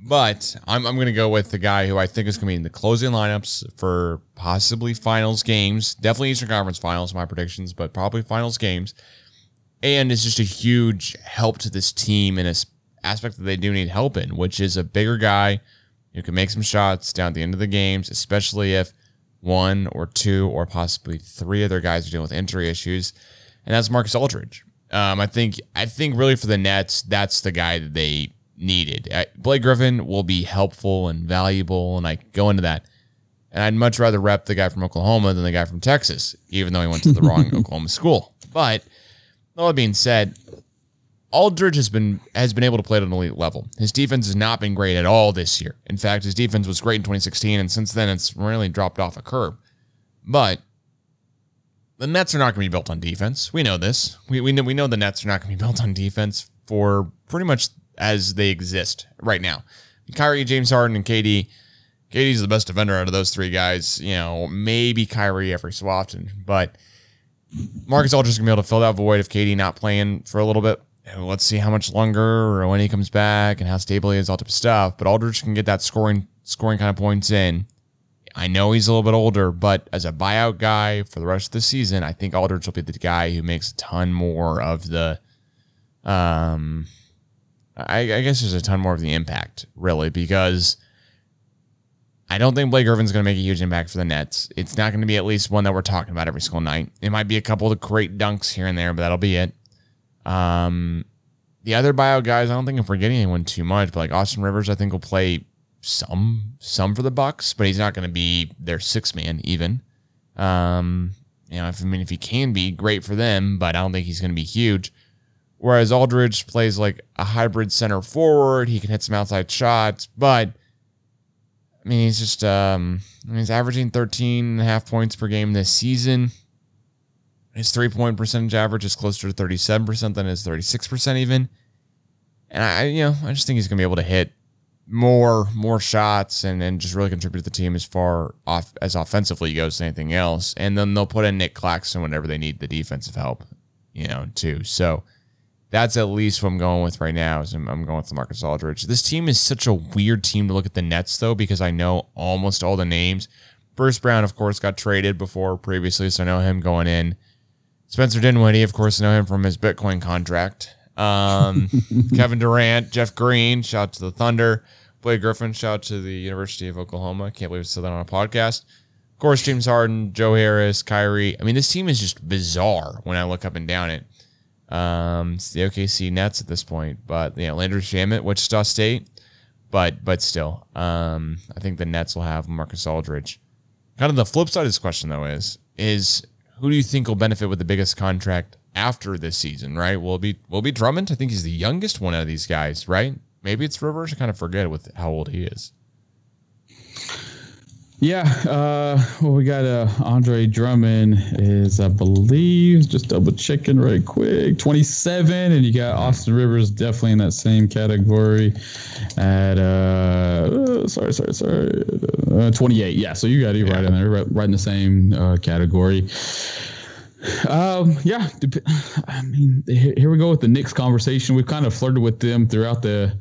But I'm, I'm to go with the guy who I think is to be in the closing lineups for possibly finals games. Definitely Eastern Conference finals, my predictions, but probably finals games. And it's just a huge help to this team in a aspect that they do need help in, which is a bigger guy who can make some shots down at the end of the games, especially if one or two or possibly three other guys are dealing with injury issues. And that's Marcus Aldridge. Um, I think I think really for the Nets, that's the guy that they needed. I, Blake Griffin will be helpful and valuable, and I go into that. And I'd much rather rep the guy from Oklahoma than the guy from Texas, even though he went to the wrong Oklahoma school. But all that being said, Aldridge has been has been able to play at an elite level. His defense has not been great at all this year. In fact, his defense was great in 2016, and since then it's really dropped off a curve. But the Nets are not going to be built on defense. We know this. We, we, know, we know the Nets are not going to be built on defense for pretty much as they exist right now. Kyrie, James Harden, and KD. KD's the best defender out of those three guys. You know, maybe Kyrie every so often, but Marcus Aldridge is going to be able to fill that void of KD not playing for a little bit. Let's see how much longer or when he comes back and how stable he is, all type of stuff. But Aldridge can get that scoring scoring kind of points in I know he's a little bit older, but as a buyout guy for the rest of the season, I think Aldridge will be the guy who makes a ton more of the. Um, I, I guess there's a ton more of the impact, really, because I don't think Blake Griffin's going to make a huge impact for the Nets. It's not going to be at least one that we're talking about every single night. It might be a couple of great dunks here and there, but that'll be it. Um, the other buyout guys, I don't think I'm forgetting anyone too much, but like Austin Rivers, I think will play some some for the Bucks, but he's not going to be their six man even. Um, you know, if, I mean, if he can be, great for them, but I don't think he's going to be huge. Whereas Aldridge plays like a hybrid center forward, he can hit some outside shots, but I mean, he's just um, I mean, he's averaging 13 and a half points per game this season. His three point percentage average is closer to 37% than his 36% even. And I, you know, I just think he's going to be able to hit more more shots and, and just really contribute to the team as far off as offensively goes as anything else. And then they'll put in Nic Claxton whenever they need the defensive help, you know, too. So that's at least what I'm going with right now. Is I'm, I'm going with Marcus Aldridge. This team is such a weird team to look at the Nets though because I know almost all the names. Bruce Brown, of course, got traded before previously, so I know him going in. Spencer Dinwiddie, of course, I know him from his Bitcoin contract. Um, Kevin Durant, Jeff Green, shout out to the Thunder. Blake Griffin, shout out to the University of Oklahoma. Can't believe I said that on a podcast. Of course, James Harden, Joe Harris, Kyrie. I mean, this team is just bizarre when I look up and down it. Um, it's the OKC Nets at this point, but yeah, Landry Shamet, Wichita State, but but still, um, I think the Nets will have Marcus Aldridge. Kind of the flip side of this question though is is who do you think will benefit with the biggest contract after this season, right? Will be will be Drummond? I think he's the youngest one out of these guys, right? Maybe it's Rivers. I kind of forget with how old he is.
Yeah, uh, well, we got uh, Andre Drummond is, I believe, just double checking right quick, 27, and you got Austin Rivers definitely in that same category at, uh, sorry, sorry, sorry, uh, 28. Yeah, so you got it right in there, right, right in the same uh, category. Um, yeah, I mean, here we go with the Knicks conversation. We've kind of flirted with them throughout the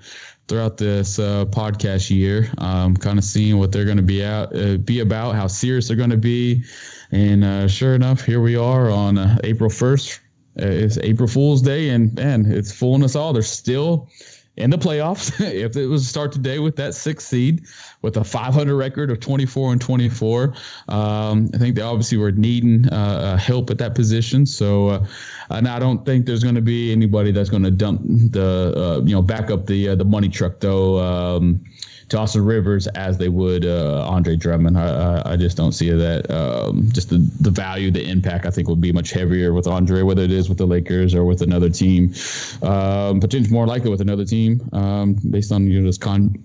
throughout this uh, podcast year, um, kind of seeing what they're going to be out uh, be about, how serious they're going to be, and uh, sure enough, here we are on uh, April first. Uh, it's April Fool's Day, and man, it's fooling us all. They're still in the playoffs. if it was to start today with that sixth seed, with a 500 record of 24 and 24, um, I think they obviously were needing uh, help at that position. So, uh, and I don't think there's going to be anybody that's going to dump the, uh, you know, back up the uh, the money truck though. Um, to Austin Rivers as they would uh, Andre Drummond. I, I, I, just don't see that. Um, just the, the value, the impact, I think, would be much heavier with Andre, whether it is with the Lakers or with another team. Um, potentially more likely with another team um, based on you know this con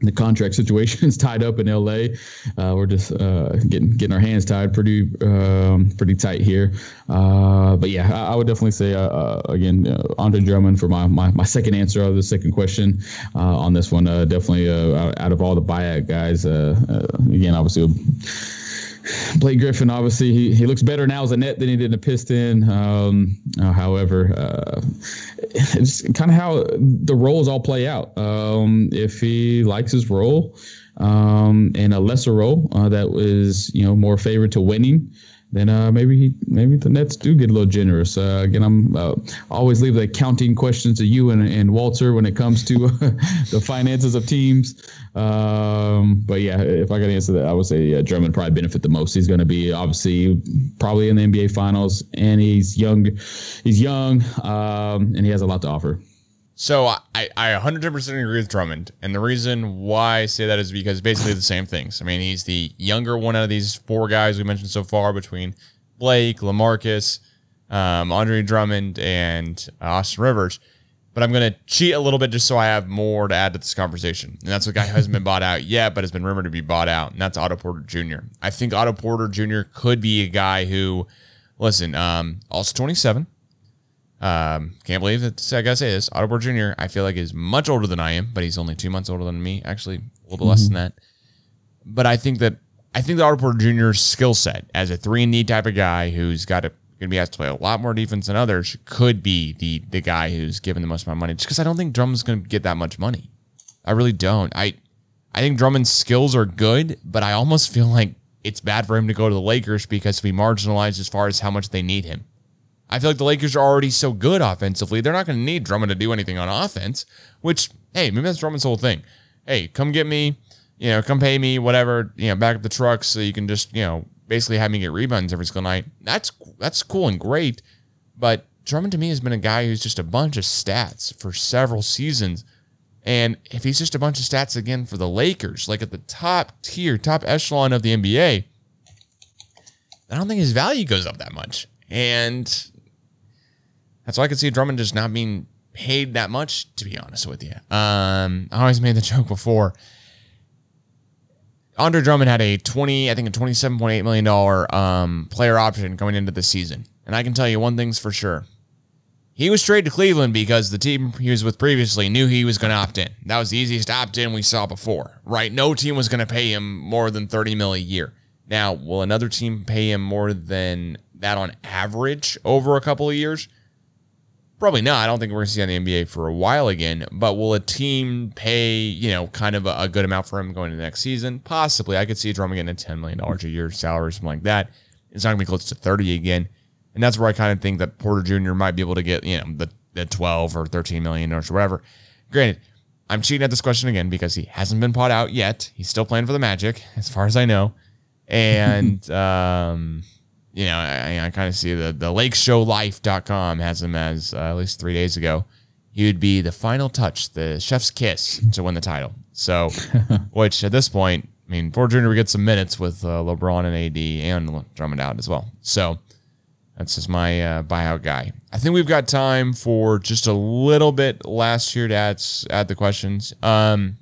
the contract situation is tied up in LA. Uh, we're just uh, getting getting our hands tied pretty um, pretty tight here. Uh, but yeah, I, I, would definitely say uh, uh, again uh, Andre Drummond for my, my, my second answer of the second question on this one. definitely out of all the buyout guys, again obviously Blake Griffin, obviously, he, he looks better now as a net than he did in a piston. Um, uh, however, uh, it's kind of how the roles all play out. Um, if he likes his role um, in a lesser role uh, that was, you know, more favored to winning, then uh, maybe he, maybe the Nets do get a little generous. Uh, again, I'm uh, always leave the accounting questions to you and, and Walter when it comes to the finances of teams. Um, but yeah, if I could answer that, I would say yeah, Drummond probably benefit the most. He's going to be obviously probably in the NBA Finals, and he's young. He's young, um, and he has a lot to offer.
So I, I 100% agree with Drummond. And the reason why I say that is because basically the same things. I mean, he's the younger one out of these four guys we mentioned so far between Blake, Lamarcus, um, Andre Drummond, and Austin Rivers. But I'm going to cheat a little bit just so I have more to add to this conversation. And that's a guy who hasn't been bought out yet, but has been rumored to be bought out. And that's Otto Porter Jr. I think Otto Porter Jr. could be a guy who, listen, um, also 27 um, can't believe that I gotta say this. Otto Porter Jr. I feel like is much older than I am, but he's only two months older than me. Actually, a little mm-hmm. less than that. But I think that I think Otto Porter Jr.'s skill set as a three and D type of guy who's got to gonna be asked to play a lot more defense than others could be the the guy who's given the most amount of money. Just because I don't think Drummond's gonna get that much money. I really don't. I I think Drummond's skills are good, but I almost feel like it's bad for him to go to the Lakers because we marginalized as far as how much they need him. I feel like the Lakers are already so good offensively. They're not going to need Drummond to do anything on offense, which, hey, maybe that's Drummond's whole thing. Hey, come get me, you know, come pay me, whatever, you know, back up the truck so you can just, you know, basically have me get rebounds every single night. That's that's cool and great. But Drummond to me has been a guy who's just a bunch of stats for several seasons. And if he's just a bunch of stats again for the Lakers, like at the top tier, top echelon of the NBA, I don't think his value goes up that much. And that's why I could see Drummond just not being paid that much, to be honest with you. Um, I always made the joke before. Andre Drummond had a 20, I think a $27.8 million um, player option going into the season. And I can tell you one thing's for sure. He was traded to Cleveland because the team he was with previously knew he was going to opt in. That was the easiest opt in we saw before, right? No team was going to pay him more than 30 mil a year. Now, will another team pay him more than that on average over a couple of years? Probably not. I don't think we're going to see on the NBA for a while again. But will a team pay, you know, kind of a, a good amount for him going into next season? Possibly. I could see Drummond getting a $10 million a year salary, or something like that. It's not going to be close to 30 again. And that's where I kind of think that Porter Jr. might be able to get, you know, the, the 12 or 13 million or whatever. Granted, I'm cheating at this question again because he hasn't been bought out yet. He's still playing for the Magic, as far as I know. And, um, you know, I, I kind of see the, the lakeshowlife.com has him as uh, at least three days ago. He would be the final touch, the chef's kiss to win the title. So, which at this point, I mean, Ford Jr. would get some minutes with uh, LeBron and AD and Drummond out as well. So, that's just my uh, buyout guy. I think we've got time for just a little bit last year to add, add the questions. Um,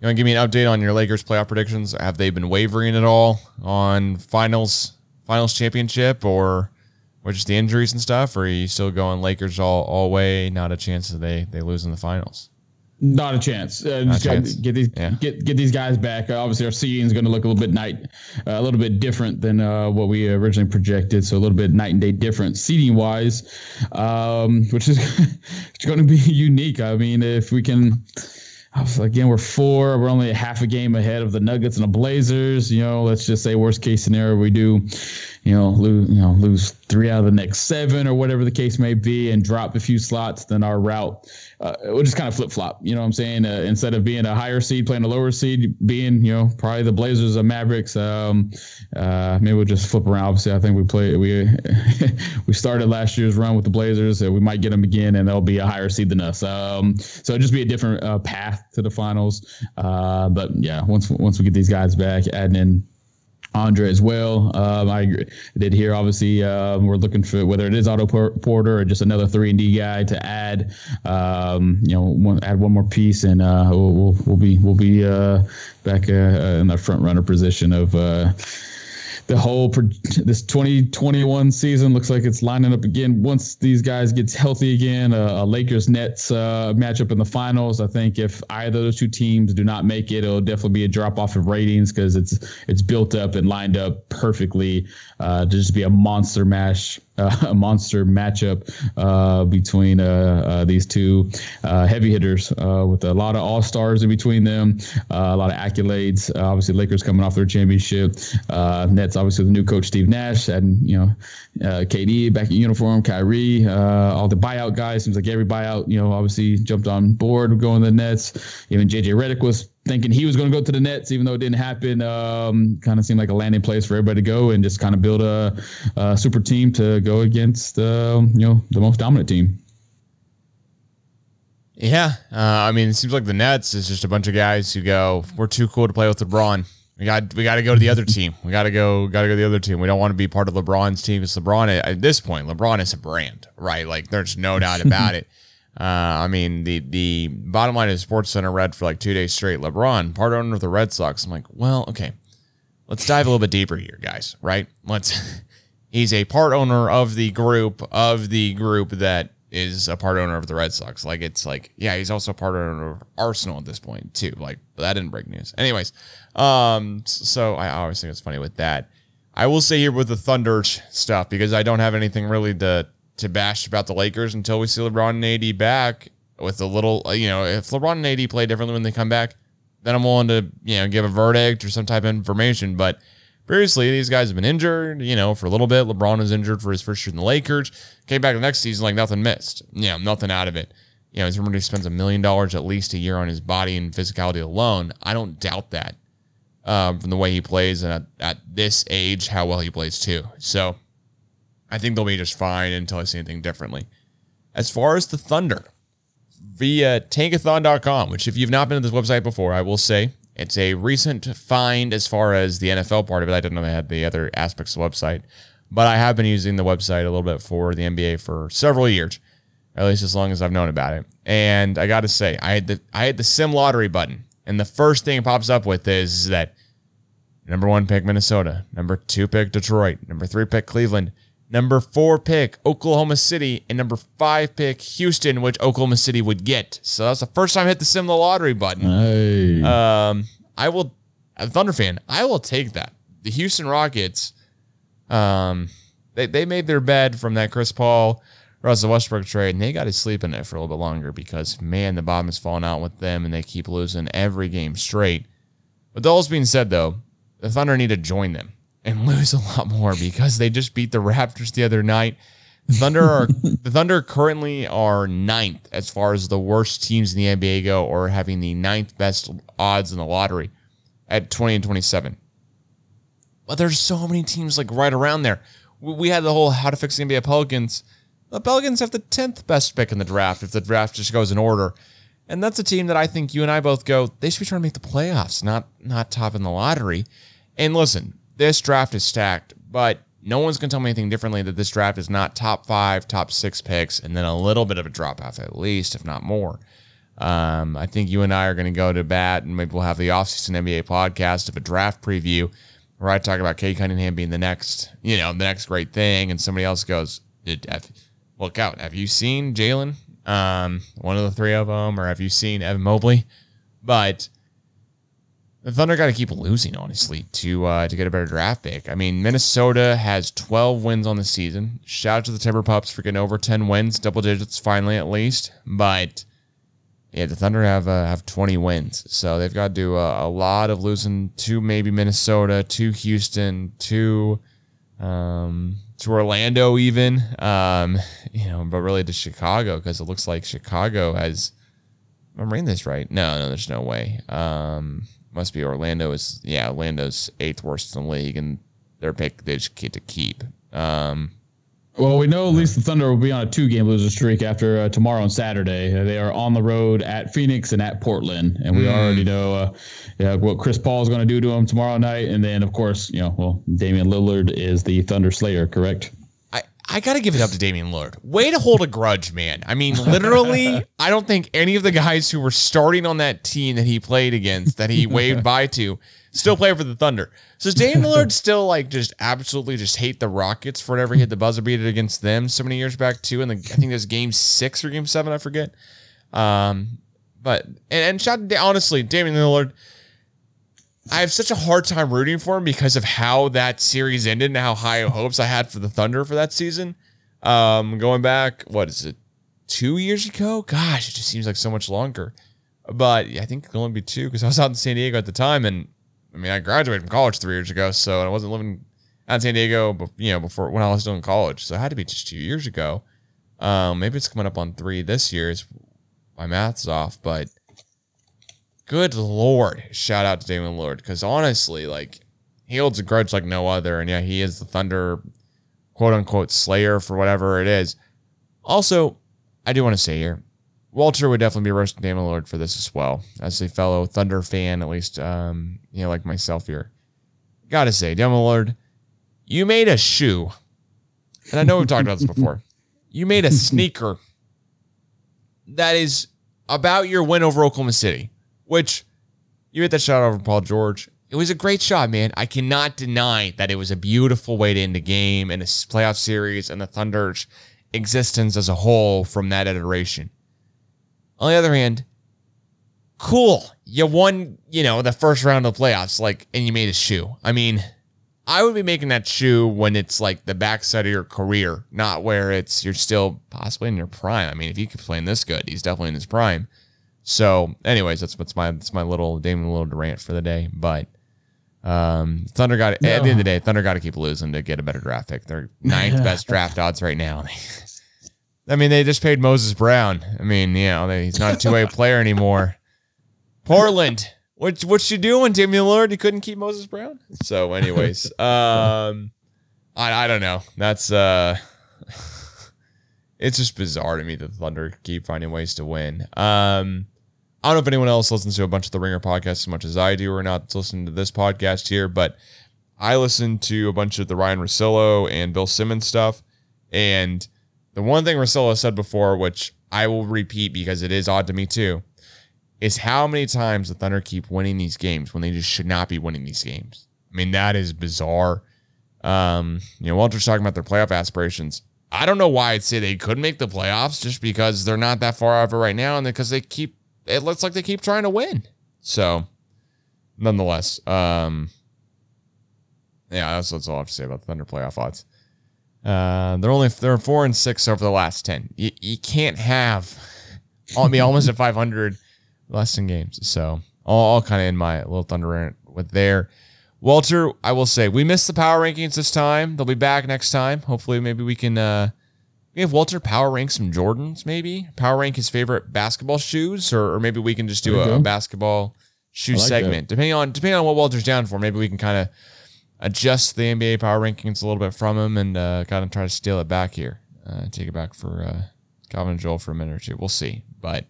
You want to give me an update on your Lakers playoff predictions? Have they been wavering at all on finals finals championship or or just the injuries and stuff? Or are you still going Lakers all all way? Not a chance that they they lose in the finals.
Not a chance. Uh, just
a chance.
get these
Yeah.
get get these guys back. Uh, obviously, our seeding is going to look a little bit night, uh, a little bit different than uh, what we originally projected. So a little bit night and day different seeding wise, um, which is it's going to be unique. I mean, if we can. Again, we're four. We're only half a game ahead of the Nuggets and the Blazers. You know, let's just say worst case scenario, we do, you know, lose, you know, lose three out of the next seven or whatever the case may be, and drop a few slots. Then our route, uh, we'll just kind of flip flop. You know what I'm saying? Uh, instead of being a higher seed playing a lower seed, being you know probably the Blazers or Mavericks. Um, uh, maybe we'll just flip around. Obviously, I think we play we we started last year's run with the Blazers. So we might get them again, and they'll be a higher seed than us. Um, so it'll just be a different uh, path to the finals. Uh, but yeah, once once we get these guys back, adding in Andre as well. Um, I did hear obviously uh, we're looking for whether it is Otto Porter or just another three and D guy to add. Um, you know, one, add one more piece, and uh, we'll, we'll be we'll be uh, back uh, uh, in the front runner position of. The whole this 2021 season looks like it's lining up again. Once these guys get healthy again, uh, a Lakers Nets uh, matchup in the finals. I think if either of those two teams do not make it, it'll definitely be a drop off of ratings because it's it's built up and lined up perfectly uh, to just be a monster mash. Uh, a monster matchup uh, between uh, uh, these two uh, heavy hitters uh, with a lot of all stars in between them, a lot of accolades. Obviously, Lakers coming off their championship. Nets, obviously, the new coach Steve Nash, and you know, KD back in uniform, Kyrie, all the buyout guys. Seems like every buyout, you know, obviously jumped on board going to the Nets. Even JJ Redick was thinking he was going to go to the Nets, even though it didn't happen. Um, kind of seemed like a landing place for everybody to go and just kind of build a, a super team to go against, uh, you know, the most dominant team.
Yeah, uh, I mean, it seems like the Nets is just a bunch of guys who go, "We're too cool to play with LeBron. We got, we got to go to the other team. We got to go, got to go to the other team. We don't want to be part of LeBron's team. It's LeBron at, at this point. LeBron is a brand, right? Like, there's no doubt about it. Uh, I mean, the the bottom line is Sports Center read for like two days straight. LeBron, part owner of the Red Sox. I'm like, well, okay, let's dive a little bit deeper here, guys. Right? Let's. He's a part owner of the group of the group that is a part owner of the Red Sox. Like it's like, yeah, he's also part owner of Arsenal at this point too. Like that didn't break news. Anyways, um, so I always think it's funny with that. I will say here with the Thunder stuff because I don't have anything really to to bash about the Lakers until we see LeBron and AD back with a little, uh, you know, if LeBron and AD play differently when they come back, then I'm willing to, you know, give a verdict or some type of information. But previously, these guys have been injured, you know, for a little bit. LeBron was injured for his first year in the Lakers. Came back the next season like nothing missed. You know, nothing out of it. You know, he's somebody who spends a million dollars at least a year on his body and physicality alone. I don't doubt that um, from the way he plays and at, at this age, how well he plays too. So I think they'll be just fine until I see anything differently. As far as the Thunder, via tankathon.com, which if you've not been to this website before, I will say it's a recent find as far as the NFL part of it. I didn't know they had the other aspects of the website, but I have been using the website a little bit for the NBA for several years, at least as long as I've known about it. And I got to say, I had the I had the sim lottery button, and the first thing it pops up with is that number one pick Minnesota, number two pick Detroit, number three pick Cleveland, number four pick Oklahoma City, and number five pick Houston, which Oklahoma City would get. So that's the first time I hit the sim the lottery button.
Hey.
Um, I will, a Thunder fan, I will take that. The Houston Rockets, um, they, they made their bed from that Chris Paul, Russell Westbrook trade, and they got to sleep in it for a little bit longer because, man, the bottom is falling out with them and they keep losing every game straight. With all this being said, though, the Thunder need to join them and lose a lot more because they just beat the Raptors the other night. The Thunder are the Thunder currently are ninth as far as the worst teams in the NBA go, or having the ninth best odds in the lottery at 20 and 27. But there's so many teams like right around there. We, we had the whole how to fix the NBA Pelicans. The Pelicans have the 10th best pick in the draft if the draft just goes in order. And that's a team that I think you and I both go, they should be trying to make the playoffs, not not top in the lottery. And listen, this draft is stacked, but no one's going to tell me anything differently that this draft is not top five, top six picks, and then a little bit of a drop off at least, if not more. Um, I think you and I are going to go to bat, and maybe we'll have the offseason NBA podcast of a draft preview where I talk about Cade Cunningham being the next, you know, the next great thing, and somebody else goes, "Look out! Have you seen Jalen? Um, one of the three of them, or have you seen Evan Mobley?" But the Thunder got to keep losing, honestly, to uh, to get a better draft pick. I mean, Minnesota has 12 wins on the season. Shout out to the Timber Pups for getting over 10 wins, double digits finally at least. But yeah, the Thunder have uh, have 20 wins, so they've got to do a, a, lot of losing to maybe Minnesota, to Houston, to um, to Orlando, even um, you know, but really to Chicago because it looks like Chicago has. I'm reading this right. No, no, there's no way. Um, must be Orlando is yeah Orlando's eighth worst in the league and their pick they just get to keep. Um,
well, we know at least the Thunder will be on a two-game losing streak after uh, tomorrow and Saturday. Uh, they are on the road at Phoenix and at Portland, and we mm. already know uh, yeah, what Chris Paul is going to do to them tomorrow night. And then, of course, you know, well, Damian Lillard is the Thunder Slayer, correct?
I got to give it up to Damian Lillard. Way to hold a grudge, man. I mean, literally, I don't think any of the guys who were starting on that team that he played against, that he waved by to, still play for the Thunder. So does Damian Lillard still like just absolutely just hate the Rockets for whatever he hit the buzzer beater against them so many years back too? And I think it was game six or game seven, I forget. Um, but and, and shout honestly, Damian Lillard I have such a hard time rooting for him because of how that series ended and how high hopes I had for the Thunder for that season. Um, going back, what is it, two years ago? Gosh, it just seems like so much longer. But I think it'll only be two because I was out in San Diego at the time, and I mean I graduated from college three years ago, so I wasn't living out in San Diego, you know before when I was still in college, so it had to be just two years ago. Um, maybe it's coming up on three this year. Is my math's off, but good lord, shout out to Damian Lord because honestly, like he holds a grudge like no other, and yeah, he is the Thunder quote unquote slayer for whatever it is. Also, I do want to say here, Walter would definitely be roasting Damian Lord for this as well, as a fellow Thunder fan, at least um, you know, like myself here. Gotta say, Damian Lord, you made a shoe, and I know we've talked about this before. You made a sneaker that is about your win over Oklahoma City which you hit that shot over Paul George. It was a great shot, man. I cannot deny that it was a beautiful way to end the game and a playoff series and the Thunder's existence as a whole from that iteration. On the other hand, cool. You won, you know, the first round of the playoffs, like, and you made a shoe. I mean, I would be making that shoe when it's like the backside of your career, not where it's you're still possibly in your prime. I mean, if you keep playing this good, he's definitely in his prime. So, anyways, that's what's my that's my little Damon little rant for the day. But um, Thunder got no. at the end of the day, Thunder got to keep losing to get a better draft pick. They're ninth best draft odds right now. I mean, they just paid Moses Brown. I mean, you know, they, he's not a two way player anymore. Portland, what what you doing, Damian Lillard? You couldn't keep Moses Brown. So, anyways, um, I I don't know. That's uh it's just bizarre to me that the Thunder keep finding ways to win. Um, I don't know if anyone else listens to a bunch of the Ringer podcasts as much as I do or not listening to this podcast here, but I listen to a bunch of the Ryan Russillo and Bill Simmons stuff. And the one thing Russillo said before, which I will repeat because it is odd to me too, is how many times the Thunder keep winning these games when they just should not be winning these games. I mean, that is bizarre. Um, you know, Walter's talking about their playoff aspirations. I don't know why I'd say they could make the playoffs just because they're not that far it right now and because they keep it looks like they keep trying to win. So, nonetheless, um, yeah, that's, that's all I have to say about the Thunder playoff odds. Uh, they're only they're four and six over the last ten. You, you can't have I mean almost at five hundred less than games. So all, all kind of in my little Thunder rant with there. Walter, I will say we missed the power rankings this time. They'll be back next time. Hopefully, maybe we can uh, give Walter power rank some Jordans. Maybe power rank his favorite basketball shoes, or, or maybe we can just do a, a, basketball shoe like segment. That. Depending on depending on what Walter's down for, maybe we can kind of adjust the NBA power rankings a little bit from him and uh, kind of try to steal it back here, uh, take it back for uh, Calvin and Joel for a minute or two. We'll see, but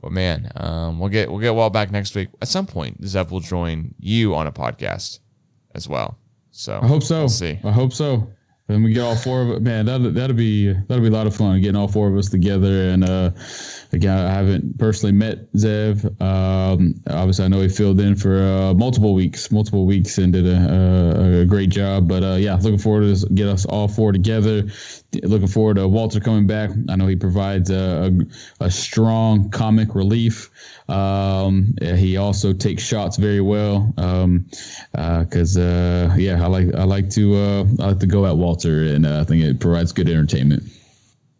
but man, um, we'll get we'll get Walt back next week at some point. Zev will join you on a podcast as well. So
I hope so. We'll see. I hope so. And we get all four of it. Man, that that'll be that'll be a lot of fun getting all four of us together. And uh, again, I haven't personally met Zev. Um, obviously, I know he filled in for uh, multiple weeks, multiple weeks, and did a, a, a great job. But uh, yeah, looking forward to get us all four together. Looking forward to Walter coming back. I know he provides a, a, a strong comic relief. Um, he also takes shots very well. Um, uh, uh, yeah, I like I like to uh, I like to go at Walter, and uh, I think it provides good entertainment.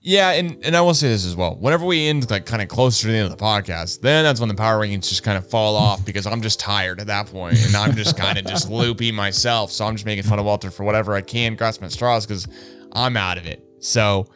Yeah, and, and I will say this as well. Whenever we end like kind of closer to the end of the podcast, then that's when the power rankings just kind of fall off because I'm just tired at that point, and I'm just kind of just loopy myself. So I'm just making fun of Walter for whatever I can, grasping at straws because I'm out of it. So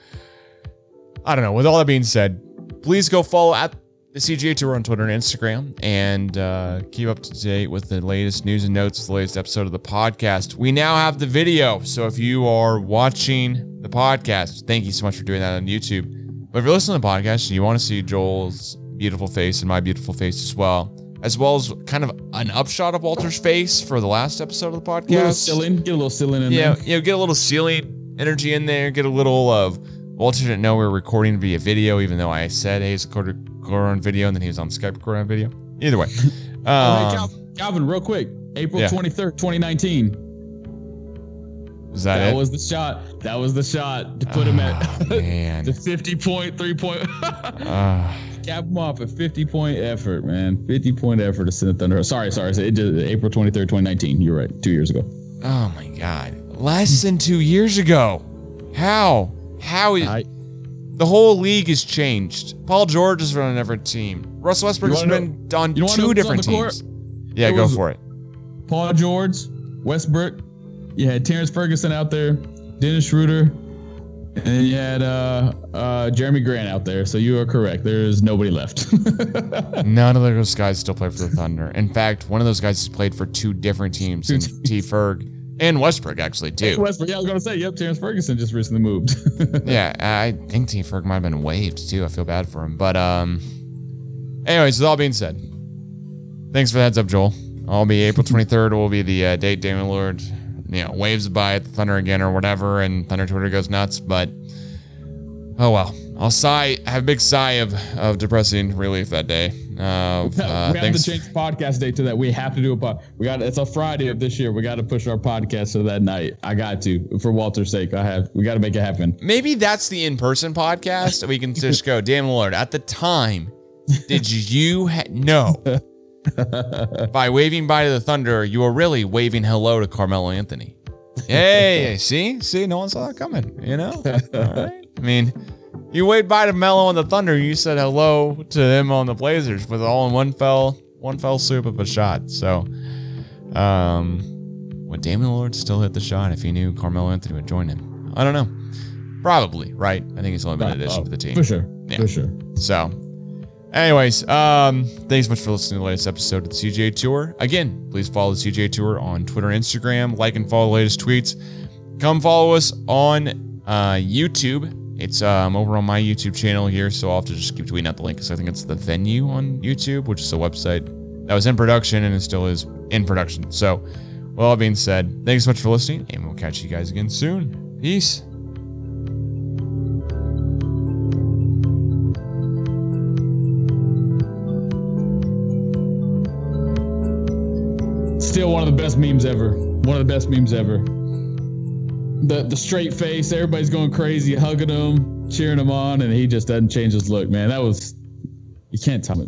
I don't know. With all that being said, please go follow at the CGA Tour on Twitter and Instagram and uh, keep up to date with the latest news and notes, the latest episode of the podcast. We now have the video. So if you are watching the podcast, thank you so much for doing that on YouTube. But if you're listening to the podcast and you want to see Joel's beautiful face and my beautiful face as well, as well as kind of an upshot of Walter's face for the last episode of the podcast. A
little ceiling, get a little ceiling in
yeah,
there.
Yeah, you know, get a little ceiling energy in there, get a little of Walter didn't know we were recording via video, even though I said, hey, it's recorded on video, and then he was on Skype recording on video. Either way. Um,
oh, hey, Calvin, Calvin, real quick. April yeah. 23rd, 2019.
Was that,
that
it?
was the shot. That was the shot to put oh, him at
man.
the 50 point, three point. uh, Cap him off a 50 point effort, man. 50 point effort to send the Thunder. Sorry, sorry. It did April 23rd, 2019. You're right. Two years ago.
Oh my God. Less than two years ago. How? How is. I, the whole league has changed. Paul George is running a different team. Russell Westbrook has been know, on two different on teams. Yeah, it go for it.
Paul George, Westbrook. You had Terrence Ferguson out there, Dennis Schroeder, and you had uh, uh, Jerami Grant out there. So you are correct. There is nobody left.
None of those guys still play for the Thunder. In fact, one of those guys has played for two different teams, in T. Ferg and Westbrook actually too.
Westbrook, yeah, I was gonna say, yep, Terrence Ferguson just recently moved.
yeah, I think T Ferg might have been waived too. I feel bad for him. But um anyways, with all being said, thanks for the heads up, Joel. I'll be April 23rd will be the uh, date Damian Lillard, you know, waves by at the Thunder again or whatever, and Thunder Twitter goes nuts, but oh well. I'll sigh, have a big sigh of, of depressing relief that day. Uh,
we have to change podcast date to that. We have to do a pod. We got it's a Friday of this year. We got to push our podcast to that night. I got to for Walter's sake. I have. We got to make it happen.
Maybe that's the in-person podcast. we can just go. Damn Lord! At the time, did you ha- know? by waving by to the Thunder, you were really waving hello to Carmelo Anthony. Hey, see, see, no one saw that coming. You know. All right. I mean you waved by to Melo on the Thunder. You said hello to him on the Blazers with all in one fell one fell swoop of a shot. So, um, would Damian Lillard still hit the shot if he knew Carmelo Anthony would join him? I don't know. Probably right. I think he's only been a limited addition to the team
for sure. Yeah. For sure.
So, anyways, um, thanks so much for listening to the latest episode of the CJ Tour. Again, please follow the CJ Tour on Twitter and Instagram. Like and follow the latest tweets. Come follow us on uh, YouTube it's um, over on my YouTube channel here, so I'll have to just keep tweeting out the link because I think it's the venue on YouTube, which is a website that was in production and it still is in production. So, with all being said, thanks so much for listening, and we'll catch you guys again soon. Peace.
Still one of the best memes ever. One of the best memes ever the the straight face. Everybody's going crazy, hugging him, cheering him on, and he just doesn't change his look. Man, that was you can't tell me.